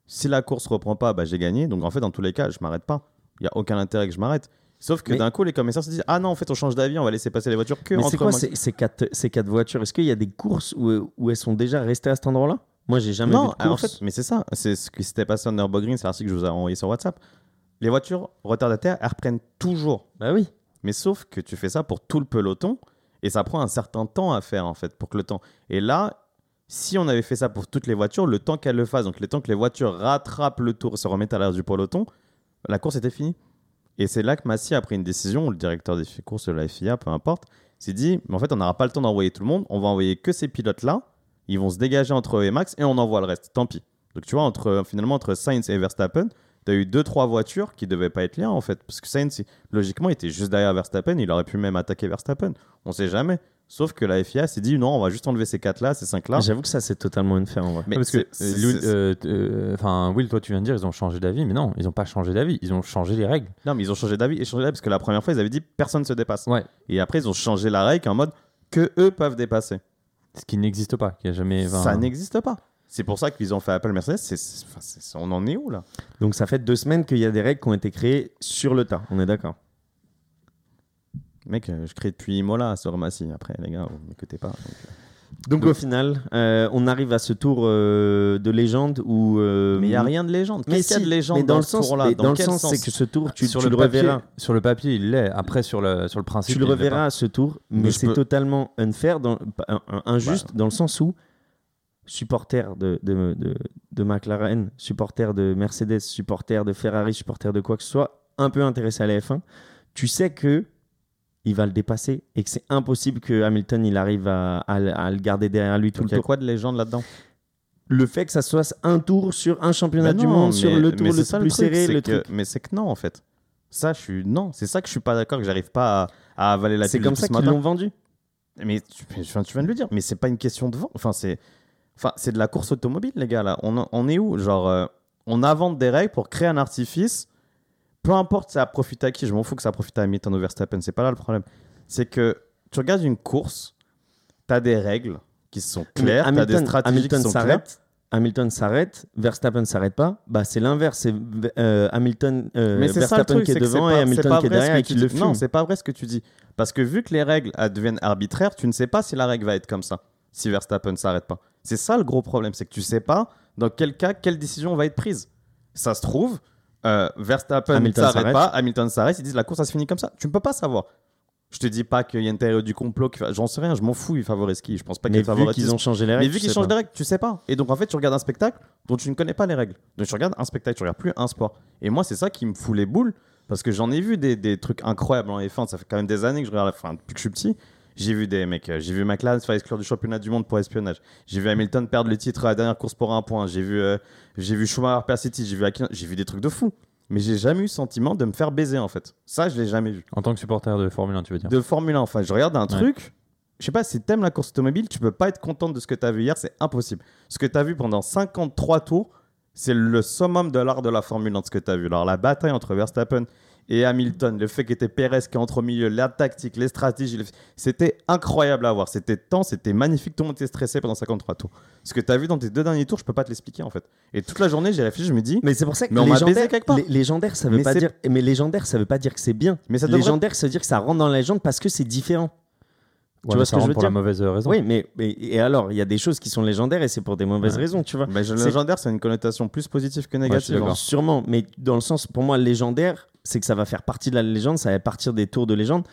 Si la course reprend pas, bah, j'ai gagné. Donc en fait, dans tous les cas, je m'arrête pas. Il y a aucun intérêt que je m'arrête. Sauf que Mais- d'un coup, les commissaires se disent Ah non, en fait, on change d'avis, on va laisser passer les voitures que Mais entre c'est quoi moi- ces, ces quatre, ces quatre voitures? Est-ce qu'il y a des courses où, où elles sont déjà restées à cet endroit-là? Moi, j'ai jamais vu Non, de course. en fait, mais c'est ça. C'est ce qui s'était passé en Nürburgring, c'est l'article que je vous ai envoyé sur WhatsApp. Les voitures retardataires, elles reprennent toujours. Bah oui. Mais sauf que tu fais ça pour tout le peloton et ça prend un certain temps à faire en fait pour que le temps. Et là, si on avait fait ça pour toutes les voitures, le temps qu'elles le fassent, donc le temps que les voitures rattrapent le tour et se remettent à l'air du peloton, la course était finie. Et c'est là que Massi a pris une décision, ou le directeur des courses de la FIA, peu importe, s'est dit, mais en fait, on n'aura pas le temps d'envoyer tout le monde, on va envoyer que ces pilotes-là, ils vont se dégager entre eux et Max et on envoie le reste, tant pis. Donc tu vois, entre, finalement, entre Sainz et Verstappen, tu as eu deux trois voitures qui devaient pas être liées en fait. Parce que Sainz, logiquement, était juste derrière Verstappen, il aurait pu même attaquer Verstappen. On sait jamais. Sauf que la FIA s'est dit non, on va juste enlever ces quatre-là, ces cinq-là. J'avoue que ça, c'est totalement une fait en vrai. Mais parce que, euh, euh, euh, enfin, Will, toi, tu viens de dire, ils ont changé d'avis, mais non, ils n'ont pas changé d'avis, ils ont changé les règles. Non, mais ils ont changé d'avis et changé d'avis parce que la première fois, ils avaient dit personne se dépasse. Ouais. Et après, ils ont changé la règle en mode que eux peuvent dépasser. Ce qui n'existe pas, qui a jamais. enfin, Ça n'existe pas. C'est pour ça qu'ils ont fait appel Mercedes. C'est- c'est- enfin, c'est- on en est où là? Donc ça fait deux semaines qu'il y a des règles qui ont été créées sur le tas. On est d'accord? Mec, euh, je crée depuis Imola sur Massy. Après, les gars, vous m'écoutez pas. donc, euh. Donc au final, euh, on arrive à ce tour euh, de légende où. euh, Mais il n'y a rien de légende. Mais Qu'est-ce qu'il y a de légende mais dans, dans le ce sens, tour-là Dans, dans le quel sens, sens c'est que ce tour, tu, sur, tu le le papier, reverras. sur le papier, il l'est. Après, sur le, sur le principe, Tu le reverras à ce tour, mais, c'est peux- totalement unfair, dans, un- injuste dans le sens où supporter de, de, de, de McLaren, supporter de Mercedes, supporter de Ferrari, supporter de quoi que ce soit, un peu intéressé à la F1, tu sais que il va le dépasser et que c'est impossible que Hamilton il arrive à, à- à le garder derrière lui tout Donc, il le y a quoi de légende là-dedans? Le fait que ça soit un tour sur un championnat du monde, sur le tour le ça plus truc, serré, le que- truc. Mais c'est que non, en fait. Ça, je suis. Non, c'est ça que je suis pas d'accord, que j'arrive pas à, à avaler la C'est comme ça qu'ils l'ont vendu. Mais tu, tu viens- de le dire, mais c'est pas une question de vent. Enfin, c'est enfin, c'est de la course automobile, les gars, là. On est où? Genre, euh, on invente des règles pour créer un artifice. Peu importe ça profite à qui, je m'en fous que ça profite à Hamilton ou Verstappen, c'est pas là le problème. C'est que tu regardes une course, tu as des règles qui sont claires, tu as des Hamilton, stratégies Hamilton qui sont claires. Hamilton s'arrête, Verstappen s'arrête pas. Bah c'est l'inverse, c'est euh, Hamilton, euh, Mais c'est ça le Verstappen truc, qui est c'est devant pas- et Hamilton pas qui est derrière et qui le dis. Non, fume. c'est pas vrai ce que tu dis. Parce que vu que les règles deviennent arbitraires, tu ne sais pas si la règle va être comme ça, si Verstappen s'arrête pas. C'est ça le gros problème, c'est que tu sais pas dans quel cas, quelle décision va être prise. Ça se trouve, euh, Verstappen ne Hamilton s'arrête pas, Hamilton s'arrête, ils disent la course, ça se finit comme ça. Tu ne peux pas savoir. Je te dis pas qu'il y a une théorie du complot, qui j'en sais rien, je m'en fous, ils favorisent qui. Je pense pas Mais qu'ils vu favorisent qu'ils ont changé les règles, mais vu qu'ils changent des règles, tu sais pas. Et donc en fait, tu regardes un spectacle dont tu ne connais pas les règles. Donc tu regardes un spectacle, tu regardes plus un sport. Et moi, c'est ça qui me fout les boules parce que j'en ai vu des, des trucs incroyables en F1. Ça fait quand même des années que je regarde, enfin depuis que je suis petit. J'ai vu des mecs, euh, j'ai vu McLaren se faire exclure du championnat du monde pour espionnage. J'ai vu Hamilton perdre le titre à la dernière course pour un point. J'ai vu, euh, j'ai vu Schumacher perdre ses titres. J'ai vu, j'ai vu des trucs de fou. Mais j'ai jamais eu le sentiment de me faire baiser en fait. Ça, je l'ai jamais vu En tant que supporter de Formule 1, tu veux dire de Formule 1. Enfin, je regarde un truc. Je sais pas, si t'aimes la course automobile, tu peux pas être contente de ce que t'as vu hier, c'est impossible. Ce que t'as vu pendant 53 tours, c'est le summum de l'art de la Formule 1 de ce que t'as vu. Alors, la bataille entre Verstappen et Hamilton, le fait qu'était Perez qui est entre au milieu, la tactique, les stratégies, c'était incroyable à voir. C'était temps, c'était magnifique. Tout le monde était stressé pendant 53 tours. Ce que t'as vu dans tes deux derniers tours, je peux pas te l'expliquer en fait. Et toute la journée, j'ai réfléchi, je me dis, Mais c'est pour ça que Mais on m'a baisé légendaire, quelque part. légendaire, ça veut Mais pas dire. Mais légendaire, ça veut pas dire que c'est bien. mais ça devrait Légendaire, ça veut dire que ça rentre dans la légende parce que c'est différent. Ouais, vois mais ce que je veux pour dire la mauvaise raison. Oui, mais, mais- et alors, il y a des choses qui sont légendaires et c'est pour des mauvaises Ouais. raisons, tu vois. C'est- légendaire, c'est une connotation plus positive que négative. hein. Sûrement, mais dans le sens, pour moi, légendaire, c'est que ça va faire partie de la légende, ça va partir des tours de légende.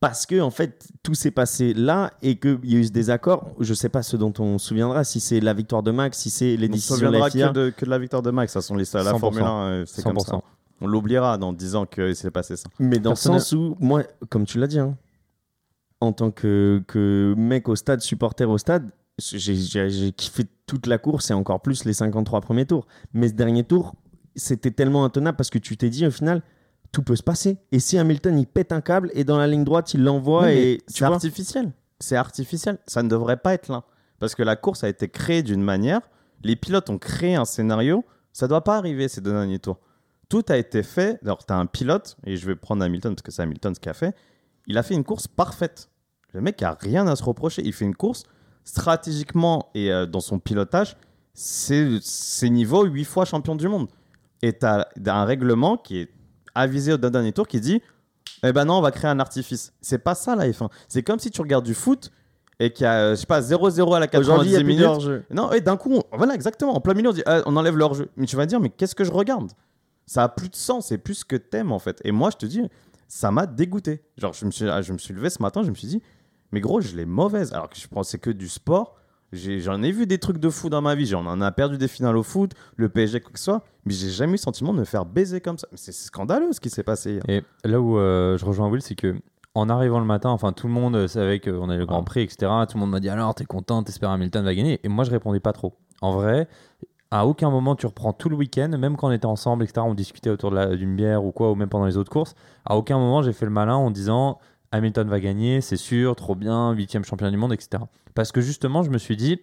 Parce que, en fait, tout s'est passé là et qu'il y a eu ce désaccord. Je sais pas ce dont on se souviendra, si c'est la victoire de Max, si c'est les On se décisions de la souviendra FIA. que de, que de la victoire de Max. Ça sont les la 100%. Formule 1, euh, c'est comme ça. 100%. On l'oubliera dans 10 ans qu'il s'est passé ça. Mais dans le sens où, moi, comme tu l'as dit, hein, en tant que, que mec au stade, supporter au stade, j'ai kiffé toute la course et encore plus les 53 premiers tours. Mais ce dernier tour, c'était tellement intenable parce que tu t'es dit au final, tout peut se passer. Et si Hamilton il pète un câble et dans la ligne droite il l'envoie Oui, et c'est artificiel. C'est artificiel. Ça ne devrait pas être là. Parce que la course a été créée d'une manière. Les pilotes ont créé un scénario. Ça ne doit pas arriver ces deux derniers tours. Tout a été fait. Alors, tu as un pilote, et je vais prendre Hamilton parce que c'est Hamilton ce qu'il a fait. Il a fait une course parfaite. Le mec a rien à se reprocher. Il fait une course stratégiquement et euh, dans son pilotage. C'est c'est niveau 8 fois champion du monde. Et tu as un règlement qui est avisé au dernier tour qui dit eh ben non, on va créer un artifice. C'est pas ça la F1. C'est comme si tu regardes du foot et qu'il y a, euh, je sais pas, 0-0 à la aujourd'hui il y 90 a plus de minutes. Non, et d'un coup, on- voilà, exactement. En plein milieu, on dit, ah, on enlève leur jeu. Mais tu vas dire, mais qu'est-ce que je regarde? Ça a plus de sens, c'est plus ce que t'aimes en fait. Et moi, je te dis, ça m'a dégoûté. Genre, je me suis, ah, je me suis levé ce matin, je me suis dit, mais gros, je l'ai mauvaise. Alors que je pensais que du sport. J'en ai, vu des trucs de fou dans ma vie. J'en en a perdu des finales au foot, le PSG, quoi que ce soit. Mais j'ai jamais eu le sentiment de me faire baiser comme ça. C'est scandaleux ce qui s'est passé hier. Et là où euh, je rejoins Will, c'est que en arrivant le matin, enfin tout le monde euh, savait qu'on avait le Grand. Prix, etc. Tout le monde m'a dit alors t'es content, t'espères Hamilton va gagner. Et moi je répondais pas trop. En vrai, à aucun moment tu reprends tout le week-end, même quand on était ensemble, etc. On discutait autour d'une bière ou quoi, ou même pendant les autres courses. À aucun moment j'ai fait le malin en disant Hamilton va gagner, c'est sûr, trop bien, huitième champion du monde, etc. Parce que justement, je me suis dit,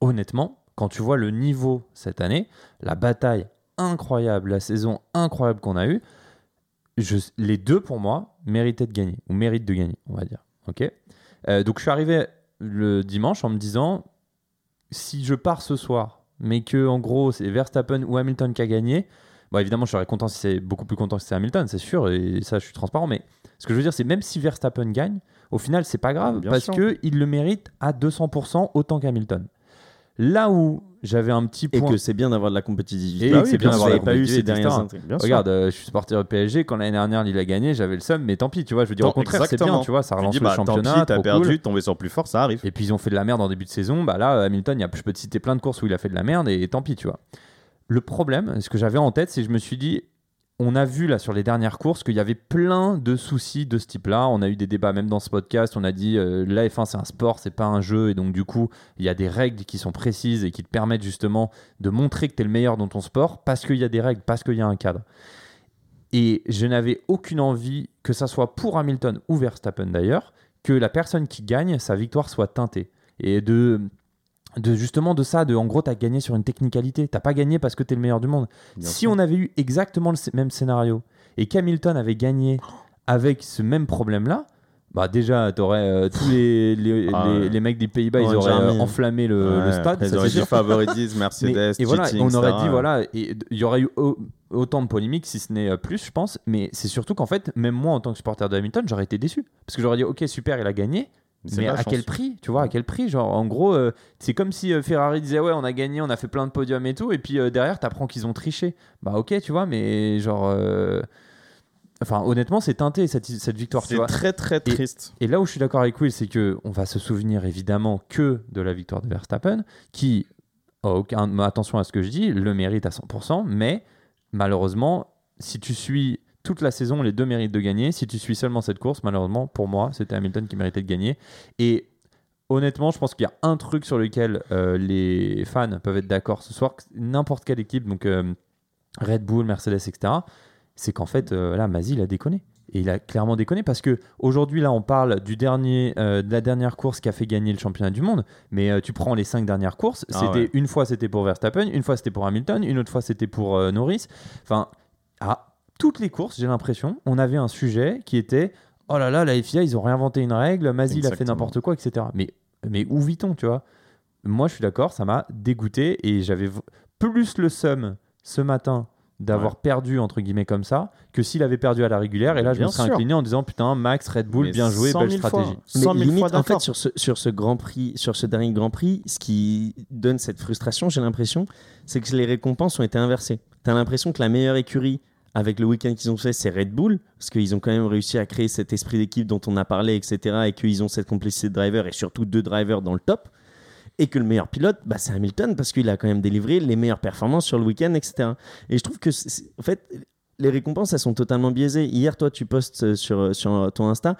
honnêtement, quand tu vois le niveau cette année, la bataille incroyable, la saison incroyable qu'on a eue, les deux pour moi méritaient de gagner, ou méritent de gagner, on va dire. Ok? Euh, donc je suis arrivé le dimanche en me disant, si je pars ce soir, mais que en gros c'est Verstappen ou Hamilton qui a gagné, évidemment je serais content si c'est beaucoup plus content si c'est Hamilton, c'est sûr, et ça je suis transparent, mais ce que je veux dire c'est même si Verstappen gagne, au final c'est pas grave, Bien parce sûr. que il le mérite à 200% autant qu'Hamilton. Là où j'avais un petit Et point... que c'est bien d'avoir de la compétitivité. Et que que c'est bien d'avoir pas la eu ces compétitivité. Bien. Regarde, euh, je suis supporter au PSG. Quand l'année dernière, il a gagné, j'avais le seum, mais tant pis, tu vois. Je veux dire, Tant- au contraire, c'est bien, tu vois, ça relance dis, le bah, tant championnat. pis, t'as perdu, cool. tomber sur plus fort, ça arrive. Et puis ils ont fait de la merde en début de saison. Bah là, Hamilton, il y a, je peux te citer plein de courses où il a fait de la merde et, tant pis, tu vois. Le problème, ce que j'avais en tête, c'est que je me suis dit, on a vu là sur les dernières courses qu'il y avait plein de soucis de ce type-là. On a eu des débats même dans ce podcast. On a dit euh, la F1 c'est un sport, c'est pas un jeu, et donc du coup il y a des règles qui sont précises et qui te permettent justement de montrer que tu es le meilleur dans ton sport parce qu'il y a des règles, parce qu'il y a un cadre. Et je n'avais aucune envie que ça soit pour Hamilton ou Verstappen d'ailleurs que la personne qui gagne sa victoire soit teintée et de de justement de ça de en gros tu as gagné sur une technicalité t'as pas gagné parce que tu es le meilleur du monde Bien si sûr. on avait eu exactement le même scénario et qu'Hamilton avait gagné avec ce même problème-là, bah déjà, t'aurais tous les, les, Ah les- ouais. les mecs des Pays-Bas, ils auraient jamais. euh, enflammé le, le Ouais, stade. après, ça, Ils auraient c'est dit sûr. favorisme, Mais- Mercedes, et voilà, cheating, on aurait etc. dit voilà, il y aurait eu au- autant de polémiques si ce n'est euh, plus, je pense. Mais c'est surtout qu'en fait, même moi en tant que supporter de Hamilton, j'aurais été déçu parce que j'aurais dit ok super, il a gagné, mais à chance. quel prix Tu vois, à quel prix Genre, en gros, euh, c'est comme si euh, Ferrari disait Ouais, on a gagné, on a fait plein de podiums et tout, et puis euh, derrière, t'apprends qu'ils ont triché. Bah, ok, tu vois, mais genre. Enfin, honnêtement, c'est teinté cette, cette victoire, C'est très très triste. Et là où je suis d'accord avec Will, c'est que on va se souvenir évidemment que de la victoire de Verstappen, qui, oh, aucun, attention à ce que je dis, le mérite à 100%, mais malheureusement, si tu suis toute la saison, les deux méritent de gagner. Si tu suis seulement cette course, malheureusement, pour moi, c'était Hamilton qui méritait de gagner. Et honnêtement, je pense qu'il y a un truc sur lequel euh, les fans peuvent être d'accord ce soir, n'importe quelle équipe, donc euh, Red Bull, Mercedes, etc., c'est qu'en fait, euh, là, Mazzi, il a déconné. Et il a clairement déconné parce que aujourd'hui, là, on parle du dernier, euh, de la dernière course qui a fait gagner le championnat du monde. Mais euh, tu prends les cinq dernières courses, Ah c'était ouais. une fois c'était pour Verstappen, une fois c'était pour Hamilton, une autre fois c'était pour euh, Norris. Enfin, à toutes les courses, j'ai l'impression, on avait un sujet qui était oh là là, la FIA, ils ont réinventé une règle, Mazzi, il a fait n'importe quoi, etc. Mais, mais où vit-on, tu vois? Moi, je suis d'accord, ça m'a dégoûté et j'avais plus le seum ce matin d'avoir perdu entre guillemets comme ça que s'il avait perdu à la régulière. Et là, je me serais sûr. incliné en disant putain, Max, Red Bull, Mais bien joué, 100 belle 000 stratégie. fois. Mais 100 000 limite, fois en fait, sur ce, sur ce Grand Prix, sur ce dernier Grand Prix, ce qui donne cette frustration, j'ai l'impression, c'est que les récompenses ont été inversées. Tu as l'impression que la meilleure écurie avec le week-end qu'ils ont fait, c'est Red Bull, parce qu'ils ont quand même réussi à créer cet esprit d'équipe dont on a parlé, etc., et qu'ils ont cette complicité de drivers, et surtout deux drivers dans le top. Et que le meilleur pilote, bah, c'est Hamilton, parce qu'il a quand même délivré les meilleures performances sur le week-end, etc. Et je trouve que, en fait, les récompenses, elles sont totalement biaisées. Hier, toi, tu postes euh, sur, ton Insta,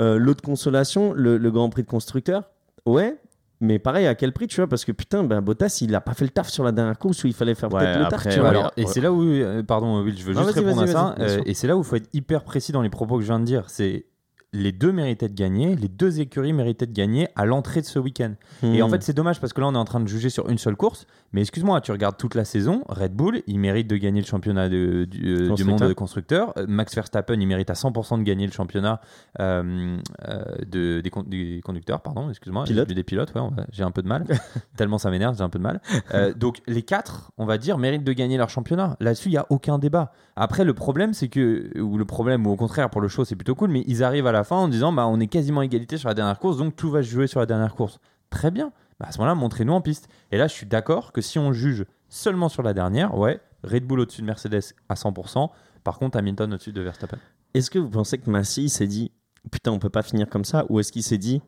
euh, L'eau de consolation, le, le Grand Prix de constructeur, ouais, mais pareil, à quel prix, tu vois Parce que putain, ben, Bottas, il a pas fait le taf sur la dernière course où il fallait faire Ouais, peut-être le taf, tu ouais, vois. Alors, et ouais. c'est là où, euh, pardon Will, je veux Non, juste répondre à ça. euh, et c'est là où il faut être hyper précis dans les propos que je viens de dire. C'est les deux méritaient de gagner, les deux écuries méritaient de gagner à l'entrée de ce week-end. Et Hmm. en fait, c'est dommage parce que là, on est en train de juger sur une seule course. Mais excuse-moi, tu regardes toute la saison, Red Bull, il mérite de gagner le championnat de- du, euh, du monde de constructeurs. Euh, Max Verstappen, il mérite à 100% de gagner le championnat euh, euh, de, des, con- des conducteurs, pardon, excuse-moi. Des pilotes, ouais, j'ai un peu de mal. Tellement ça m'énerve, j'ai un peu de mal. Euh, donc les quatre, on va dire, méritent de gagner leur championnat. Là-dessus, il n'y a aucun débat. Après, le problème, c'est que, ou le problème, ou au contraire, pour le show, c'est plutôt cool, mais ils arrivent à la fin en disant, bah, on est quasiment à égalité sur la dernière course, donc tout va se jouer sur la dernière course. Très bien. Bah, à ce moment-là, montrez-nous en piste. Et là, je suis d'accord que si on juge seulement sur la dernière, ouais, Red Bull au-dessus de Mercedes à 100%. Par contre, Hamilton au-dessus de Verstappen. Est-ce que vous pensez que Massy s'est dit, putain, on peut pas finir comme ça Ou est-ce qu'il s'est dit,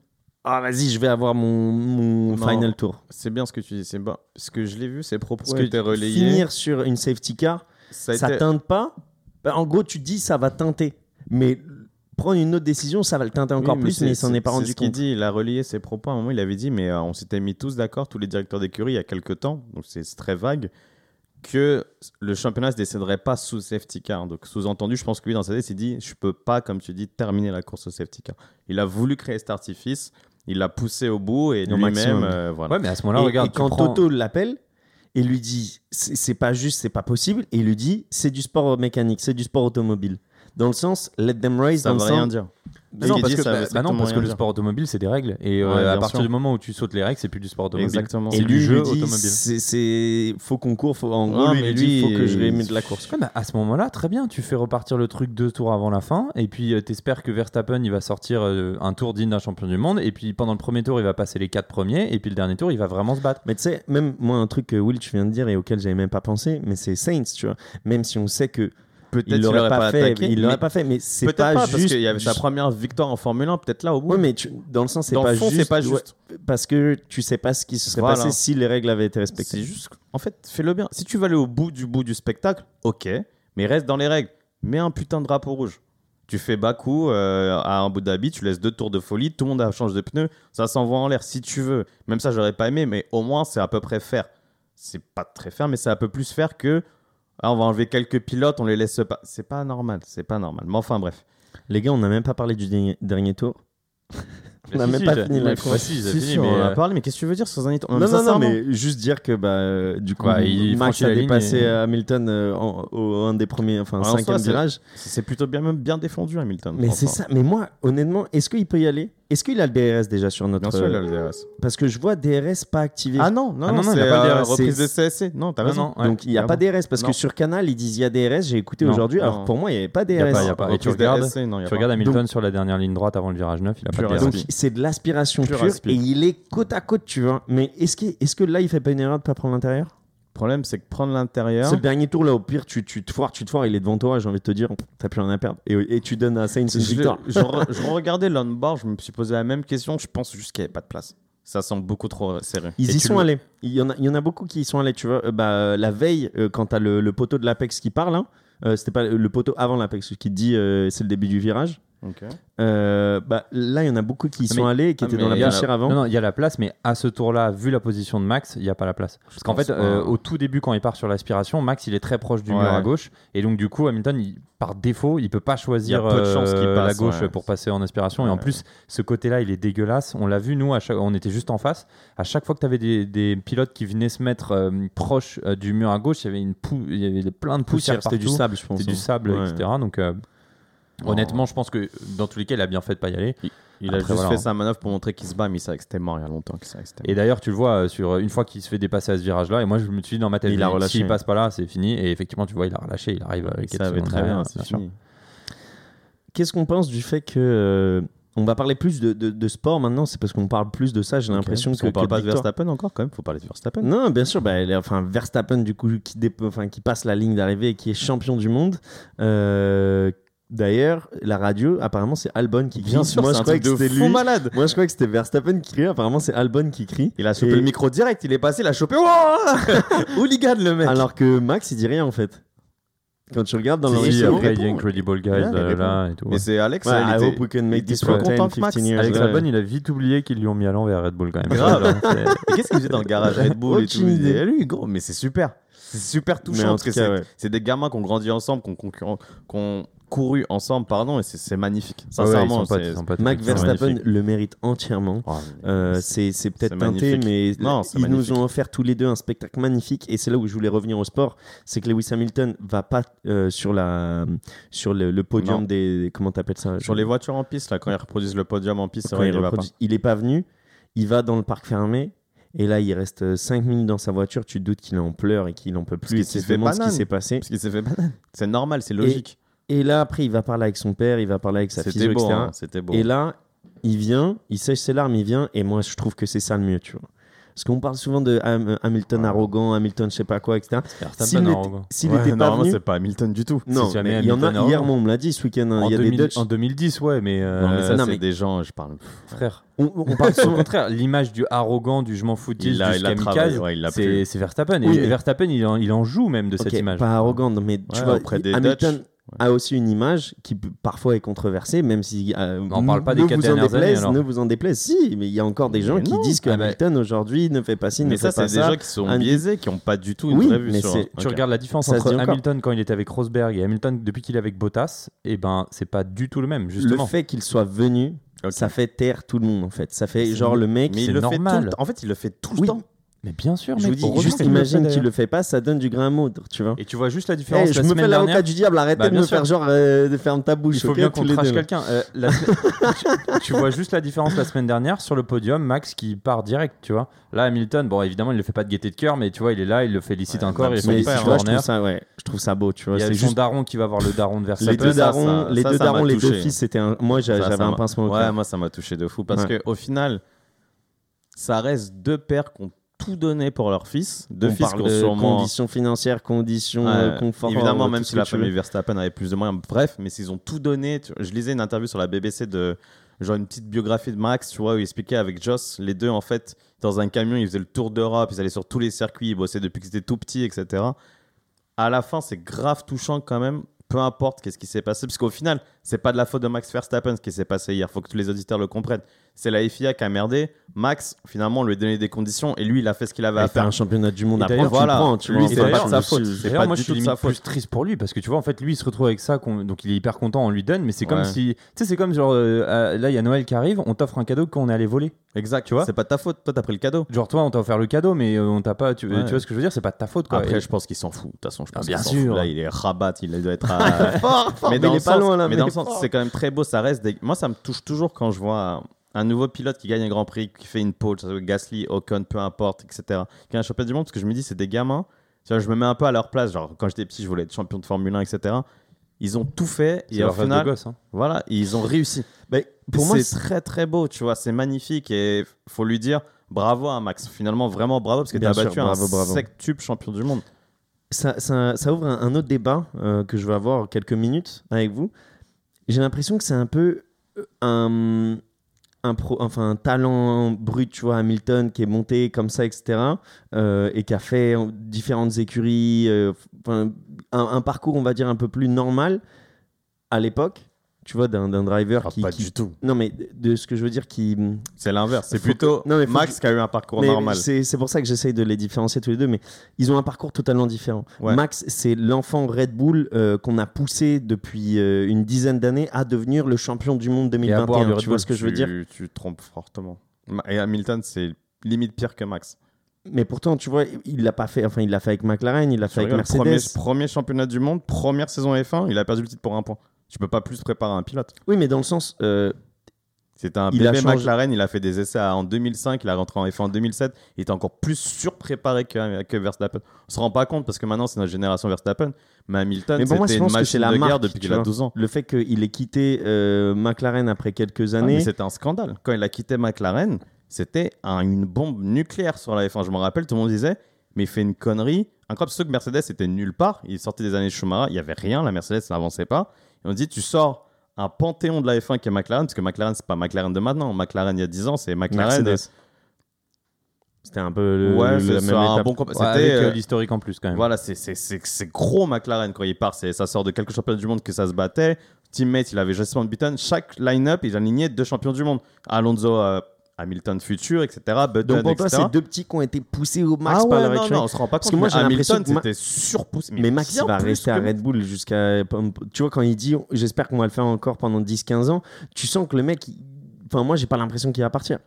ah, vas-y, je vais avoir mon, mon Non. final tour? C'est bien ce que tu dis. C'est bon. Ce que je l'ai vu, ses propos été relayés. finir sur une safety car, ça a ça été- teinte pas? Bah, en gros, tu dis, ça va teinter. Mais prendre une autre décision, ça va le teinter encore Oui, plus, mais il s'en est pas rendu ce qu'il compte. dit, il a relayé ses propos. À un moment, il avait dit, mais euh, on s'était mis tous d'accord, tous les directeurs d'écurie, il y a quelques temps, donc c'est très vague, que le championnat ne se déciderait pas sous safety car. Donc, sous-entendu, je pense que lui, dans sa tête, il s'est dit, je peux pas, comme tu dis, terminer la course au safety car. Il a voulu créer cet artifice, il l'a poussé au bout et lui-même, euh, voilà. Ouais, mais à ce moment-là, regarde, et quand prends... Toto l'appelle et lui dit c'est c'est pas juste, c'est pas possible, et il lui dit c'est du sport mécanique, c'est du sport automobile. Dans le sens, let them race, ça dans veut le rien sens- dire. Mais non, parce dit, que, bah, bah non, parce que le sport automobile, c'est des règles. Et euh, Ouais, à partir sûr. du moment où tu sautes les règles, c'est plus du sport automobile. Exactement. Et C'est lui, du jeu lui dit, automobile. c'est- faut qu'on court, faut, en gros, Non, lui, il dit, lui, faut que je il- rémette la course. Ouais, bah, à ce moment-là, très bien, tu fais repartir le truc deux tours avant la fin, et puis euh, t'espères que Verstappen il va sortir euh, un tour digne d'un champion du monde, et puis pendant le premier tour il va passer les quatre premiers, et puis le dernier tour il va vraiment se battre. Mais tu sais, même moi, un truc que Will, tu viens de dire et auquel j'avais même pas pensé, mais c'est Saints, tu vois. Même si on sait que Peut-être il l'aurait pas, fait, attaqué, il mais- l'aurait pas fait, mais c'est Peut-être pas, pas, juste. parce qu'il y avait sa première victoire en Formule 1, peut-être là au bout. Ouais, mais tu- dans le sens, c'est pas juste. pas ouais, juste. parce que tu sais pas ce qui se serait Voilà. passé si les règles avaient été respectées. C'est juste, en fait, fais-le bien. Si tu veux aller au bout du bout du spectacle, ok, mais reste dans les règles. Mets un putain de drapeau rouge. Tu fais Bakou euh, à Abu Dhabi, tu laisses deux tours de folie, tout le monde a change de pneus, ça s'envoie en l'air si tu veux. Même ça, j'aurais pas aimé, mais au moins, c'est à peu près faire. C'est pas très faire, mais c'est un peu plus faire que. Ah, on va enlever quelques pilotes, on les laisse pas. C'est pas normal, c'est pas normal. Mais enfin, bref. Les gars, on n'a même pas parlé du dernier, dernier tour. On n'a Si, même si, pas fini la course. si, j'ai Si, fini, si, mais, on en a euh, parlé, mais qu'est-ce que tu veux dire sur un Non, non, non, mais juste dire que bah, euh, du coup, Ouais, il Max a dépassé et- Hamilton euh, en- au un des premiers, enfin, Ouais, en cinquième virage. C'est plutôt bien, même bien défendu, Hamilton. Mais c'est ça. Mais moi, honnêtement, est-ce qu'il peut y aller? Est-ce qu'il a le DRS déjà sur notre. Bien sûr, il a euh, le DRS. Parce que je vois DRS pas activé. Ah non, non, Ah non, non, il c'est a pas de euh, DRS. reprise de CSC. Non, t'as raison. ouais. Donc il n'y a Ah pas bon DRS parce Non. que sur Canal ils disent il y a DRS. J'ai écouté aujourd'hui. Alors pour moi il n'y avait pas Y a DRS. pas, y a pas. Et tu regardes, SC, non, y a tu pas. regardes Hamilton sur la dernière ligne droite avant le virage 9, il a pas de. DRS. Donc c'est de l'aspiration Pur pure et il est côte à côte, tu vois. Mais est-ce que, est que là il fait pas une erreur de pas prendre l'intérieur? Le problème, c'est que prendre l'intérieur. Le dernier tour là. Au pire, tu, tu te foires, tu te foires. Il est devant toi. J'ai envie de te dire, t'as plus rien à perdre. Et, et tu donnes à Sainz une Je, victoire. je, re- je regardais l'on-bar, je me suis posé la même question. Je pense juste qu'il n'y avait pas de place. Ça semble beaucoup trop serré. Ils Et y sont allés. Il y, en a, il y en a beaucoup qui y sont allés, tu vois. Euh, bah, la veille, euh, quand tu as le, le poteau de l'Apex qui parle, hein, euh, c'était pas le poteau avant l'Apex qui te dit c'est le début du virage. Euh, bah, là, il y en a beaucoup qui y Ah, sont mais- allés et qui ah, étaient dans la la- avant. Non, non, il y a la place, mais à ce tour-là, vu la position de Max, il n'y a pas la place. Parce qu'en fait, euh, au tout début, quand il part sur l'aspiration, Max, il est très proche du Ouais. mur à gauche. Et donc, du coup, Hamilton, il- par défaut, il peut pas choisir Il y a peu de chances qu'il euh, la passe, gauche ouais. pour passer en aspiration. Et en plus, ce côté-là, il est dégueulasse. On l'a vu, nous, à chaque... on était juste en face. À chaque fois que tu avais des, des pilotes qui venaient se mettre euh, proche euh, du mur à gauche, il y avait, une pou... il y avait plein de poussière Poussière, c'était du sable, je pense. C'était du hein. sable, Ouais. etc. Donc, euh, Honnêtement, je pense que dans tous les cas, il a bien fait de pas y aller. Il a Après, juste voilà. fait sa manœuvre pour montrer qu'il se bat, mais il savait que c'était mort il y a longtemps. qu'il que Et d'ailleurs, tu le vois, euh, sur une fois qu'il se fait dépasser à ce virage-là, et moi je me suis dit dans ma tête, Il a relâché. s'il passe pas là, c'est fini. Et effectivement, tu vois, il a relâché, il arrive quelques savait secondes très bien, derrière, c'est fini. Qu'est-ce qu'on pense du fait que. euh, on va parler plus de, de- de sport maintenant, c'est parce qu'on parle plus de ça, j'ai l'impression Parce que. qu'on parle que pas de Verstappen encore, quand même. Faut parler de Verstappen. Non, bien sûr, bah, enfin, Verstappen, du coup, qui, dé- enfin, qui passe la ligne d'arrivée et qui est champion du monde. Euh, D'ailleurs, la radio, apparemment, c'est Albon qui crie. Bien sûr, Moi, je croyais que c'était lui. malade. Moi, je croyais que c'était Verstappen qui crie. Apparemment, c'est Albon qui crie. Il a chopé Et- le micro direct, il est passé, il a chopé. Ouah Hooligan le mec. Alors que Max, il dit rien en fait. Quand tu regardes dans l'enregistrement. après, il y a. Incredible Guys, il là, là, et tout. Mais c'est Alex, Ouais, il I hope we can make il this for trop 10, content que 15 Max. years. Alex. Albon, il a vite oublié qu'ils lui ont mis à l'envers Red Bull quand même. Grave. Qu'est-ce qu'il faisait dans le garage Red Bull et tout Aucune Il idée. disait, lui, gros, mais c'est super. C'est super touchant parce que c'est des gamins qui ont grandi ensemble, qui couru ensemble, pardon, et c'est c'est magnifique. Ouais, ouais, Sincèrement, c'est- potes, Max. Verstappen le mérite entièrement. Oh, Euh, c'est c'est peut-être c'est teinté, mais. Non, c'est ils magnifique. nous ont offert tous les deux un spectacle magnifique. Et c'est là où je voulais revenir au sport, c'est que Lewis Hamilton va pas euh, sur la sur le, le podium Non. des comment t'appelles ça? Sur les voitures en piste, là, quand ils reproduisent le podium en piste, c'est vrai, il, il va pas. il est pas venu. Il va dans le parc fermé. Et là, il reste 5 minutes dans sa voiture. Tu te doutes qu'il est en pleurs et qu'il en peut plus. fait demandes ce qui s'est passé. Parce qu'il s'est fait banane. C'est normal, c'est logique. Et là, après, il va parler avec son père, il va parler avec sa beau, etc. hein, c'était beau. Et là, il vient, il sèche ses larmes, il vient, et moi, je trouve que c'est ça le mieux, tu vois. Parce qu'on parle souvent de Ham- Hamilton Ouais. arrogant, Hamilton je sais pas quoi, etc. S'il n'était- Ouais, pas normalement, venu... c'est pas Hamilton du tout. Non, Si il y en a, Hamilton hier, on me l'a dit, ce week-end, hein, En, il y a 2000 des Dutch. en 2010, ouais, mais, euh, Non, mais ça, c'est mais- des gens, je parle. frère. On, on parle Au contraire, l'image du arrogant, du je m'en foutis, Il l'a- du kamikaze, travaillé, ouais, c'est Verstappen. Oui, et mais- Verstappen, il en, il en joue même de cette image. Pas arrogant, mais tu Ouais, vois, auprès des Hamilton Dutch, a aussi une image qui parfois est controversée, même si. euh, On parle pas des ne quatre vous en dernières déplaise, années, alors. Ne vous en déplaise, si, mais il y a encore des gens Mais qui non. disent que Ah bah- Hamilton aujourd'hui ne fait pas ci, ne Mais fait ça, pas c'est des ça. gens qui sont Un- biaisés, qui n'ont pas du tout une Oui, vraie vue mais sur. Tu regardes la différence Ça entre. Hamilton quand il était avec Rosberg et Hamilton depuis qu'il est avec Bottas, et ben c'est pas du tout le même Le justement. fait qu'il soit venu, ça fait taire tout le monde en fait. Ça fait genre le mec. Mais il le fait tout normal. le. En fait, il le fait tout le Oui. temps. Mais bien sûr, Je vous dis, juste imagine qu'il le fait pas, ça donne du grain à moudre, tu vois. Et tu vois juste la Eh, différence je la me semaine fais l'avocat du diable, arrêtez Bah, de me sûr. faire genre euh, de ferme ta bouche. Il faut bien qu'on là. quelqu'un. Euh, tu, tu vois juste la différence la semaine dernière sur le podium, Max qui part direct, tu vois. Là, Hamilton, bon, évidemment, il le fait pas de gaieté de cœur, mais tu vois, il est là, il le félicite Ouais, encore, il Mais père, vois, je trouve ça, ouais, je trouve ça beau, tu vois. Il y a C'est son juste daron qui va voir le daron de les Verstappen. deux ça, darons, ça- les deux darons, les deux fils, c'était un. Moi, j'avais un pincement au Ouais, moi, ça m'a touché de fou. Parce que au final, ça reste deux pères qui ont tout donné pour leur fils. Deux On fils parle de sûrement. conditions financières, conditions euh, confort. évidemment, euh, même si la famille Verstappen avait plus de moyens, bref, mais s'ils ont tout donné. Je lisais une interview sur la BBC de genre une petite biographie de Max, tu vois, où il expliquait avec Joss, les deux en fait, dans un camion, ils faisaient le tour d'Europe, ils allaient sur tous les circuits, ils bossaient depuis qu'ils étaient tout petits, etc. À la fin, c'est grave touchant quand même, peu importe qu'est-ce qui s'est passé, parce qu'au final, c'est pas de la faute de Max Verstappen ce qui s'est passé hier, faut que tous les auditeurs le comprennent. C'est la FIA qui a merdé. Max, finalement, on lui a donné des conditions et lui, il a fait ce qu'il avait Il à fait faire. un championnat du monde à prendre, voilà, prends, tu lui, c'est C'est pas pas de sa faute. C'est pas moi, du je tout de sa faute. plus triste pour lui parce que tu vois, en fait, lui, il se retrouve avec ça, donc il est hyper content, on lui donne, mais c'est comme si, tu sais, c'est comme genre, euh, euh, là, il y a Noël qui arrive, on t'offre un cadeau qu'on est allé voler. Exact, Tu vois C'est pas de ta faute, toi t'as pris le cadeau. Genre, toi, on t'a offert le cadeau, mais euh, on t'a pas, tu, Ouais. tu vois ce que je veux dire, c'est pas de ta faute, quoi. Après, Et- je pense qu'il s'en fout. De toute façon, je pense Ah, bien qu'il s'en sûr. fout. Là, il est rabat, il doit être à... Fort, fort, mais mais dans il est pas loin là. mais dans le sens, c'est quand même très beau. Ça reste. Moi, ça me touche toujours quand je vois un nouveau pilote qui gagne un Grand Prix, qui fait une pole, Gasly, Ocon, peu importe, etc. Qui a un championnat du monde, parce que je me dis, c'est des gamins. Tu vois, je me mets un peu à leur place. Genre, quand j'étais petit, je voulais être champion de Formule 1, etc. Ils ont tout fait et au final, gosse, hein. voilà, ils ont réussi. Mais pour moi, c'est très très beau, tu vois, c'est magnifique et faut lui dire bravo à Max. Finalement, vraiment bravo parce que tu as sûr, battu bravo, un bravo. sectuple champion du monde. ça, ça- ça ouvre un, un autre débat euh, que je vais avoir quelques minutes avec vous. J'ai l'impression que c'est un peu euh, un, un, pro, enfin, un talent brut, tu vois, Hamilton qui est monté comme ça, etc. euh, et qui a fait différentes écuries, euh, un parcours, on va dire, un peu plus normal à l'époque, tu vois, d'un driver qui, Ah, pas qui- du tout. Non, mais de ce que je veux dire, qui. C'est l'inverse. C'est plutôt que- non, mais Max que- qui a eu un parcours Mais normal. C'est pour ça que j'essaye de les différencier tous les deux, mais ils ont un parcours totalement différent. Ouais. Max, c'est l'enfant Red Bull euh, qu'on a poussé depuis euh, une dizaine d'années à devenir le champion du monde à boire 2021. du Red Tu vois Bull, ce que je veux dire? Tu te trompes fortement. Et Hamilton, c'est limite pire que Max. Mais pourtant, tu vois, il l'a pas fait. Enfin, il l'a fait avec McLaren, il l'a fait avec Mercedes. premier, premier championnat du monde, première saison F1, il a perdu le titre pour un point. Tu peux pas plus préparer un pilote. Oui, mais dans le sens. euh, C'était un Il a bébé McLaren, il a fait des essais en 2005, il a rentré en F1 en 2007, il était encore plus surpréparé que, que Verstappen. On se rend pas compte parce que maintenant c'est notre génération Verstappen, mais Hamilton c'était une c'est machine la de guerre depuis qu'il a vois. 12 ans. le fait qu'il ait quitté euh, McLaren après quelques Ah, années. c'était un scandale. Quand il a quitté McLaren, c'était un- une bombe nucléaire sur la F1. Je me rappelle, tout le monde disait, mais il fait une connerie. Incroyable, surtout que Mercedes était nulle part. Il sortait des années Schumacher, il y avait rien. La Mercedes n'avançait pas. Et on dit, tu sors un panthéon de la F1 qui est McLaren, parce que McLaren, c'est pas McLaren de maintenant. McLaren, il y a 10 ans, c'est McLaren. Mercedes. C'était un peu le, Ouais, le- la même étape. bon Ouais, C'était euh, euh, l'historique en plus quand même. voilà, c'est gros McLaren quand il part. Ça sort de quelques championnats du monde que ça se battait. Teammate, il avait Justin Button. Chaque line-up, il alignait deux champions du monde. Alonso, euh, Hamilton futur, etc. Button, Donc pour toi, etc. c'est deux petits qui ont été poussés au max ah par ouais, leur non, non, on se rend pas Parce compte. que moi, mais j'ai l'impression Hamilton, que c'était surpoussé. Mais Max, bien il va rester à Red Bull jusqu'à. Tu vois, quand il dit j'espère qu'on va le faire encore pendant 10-15 ans, tu sens que le mec. il- Enfin, moi, j'ai pas l'impression qu'il va partir.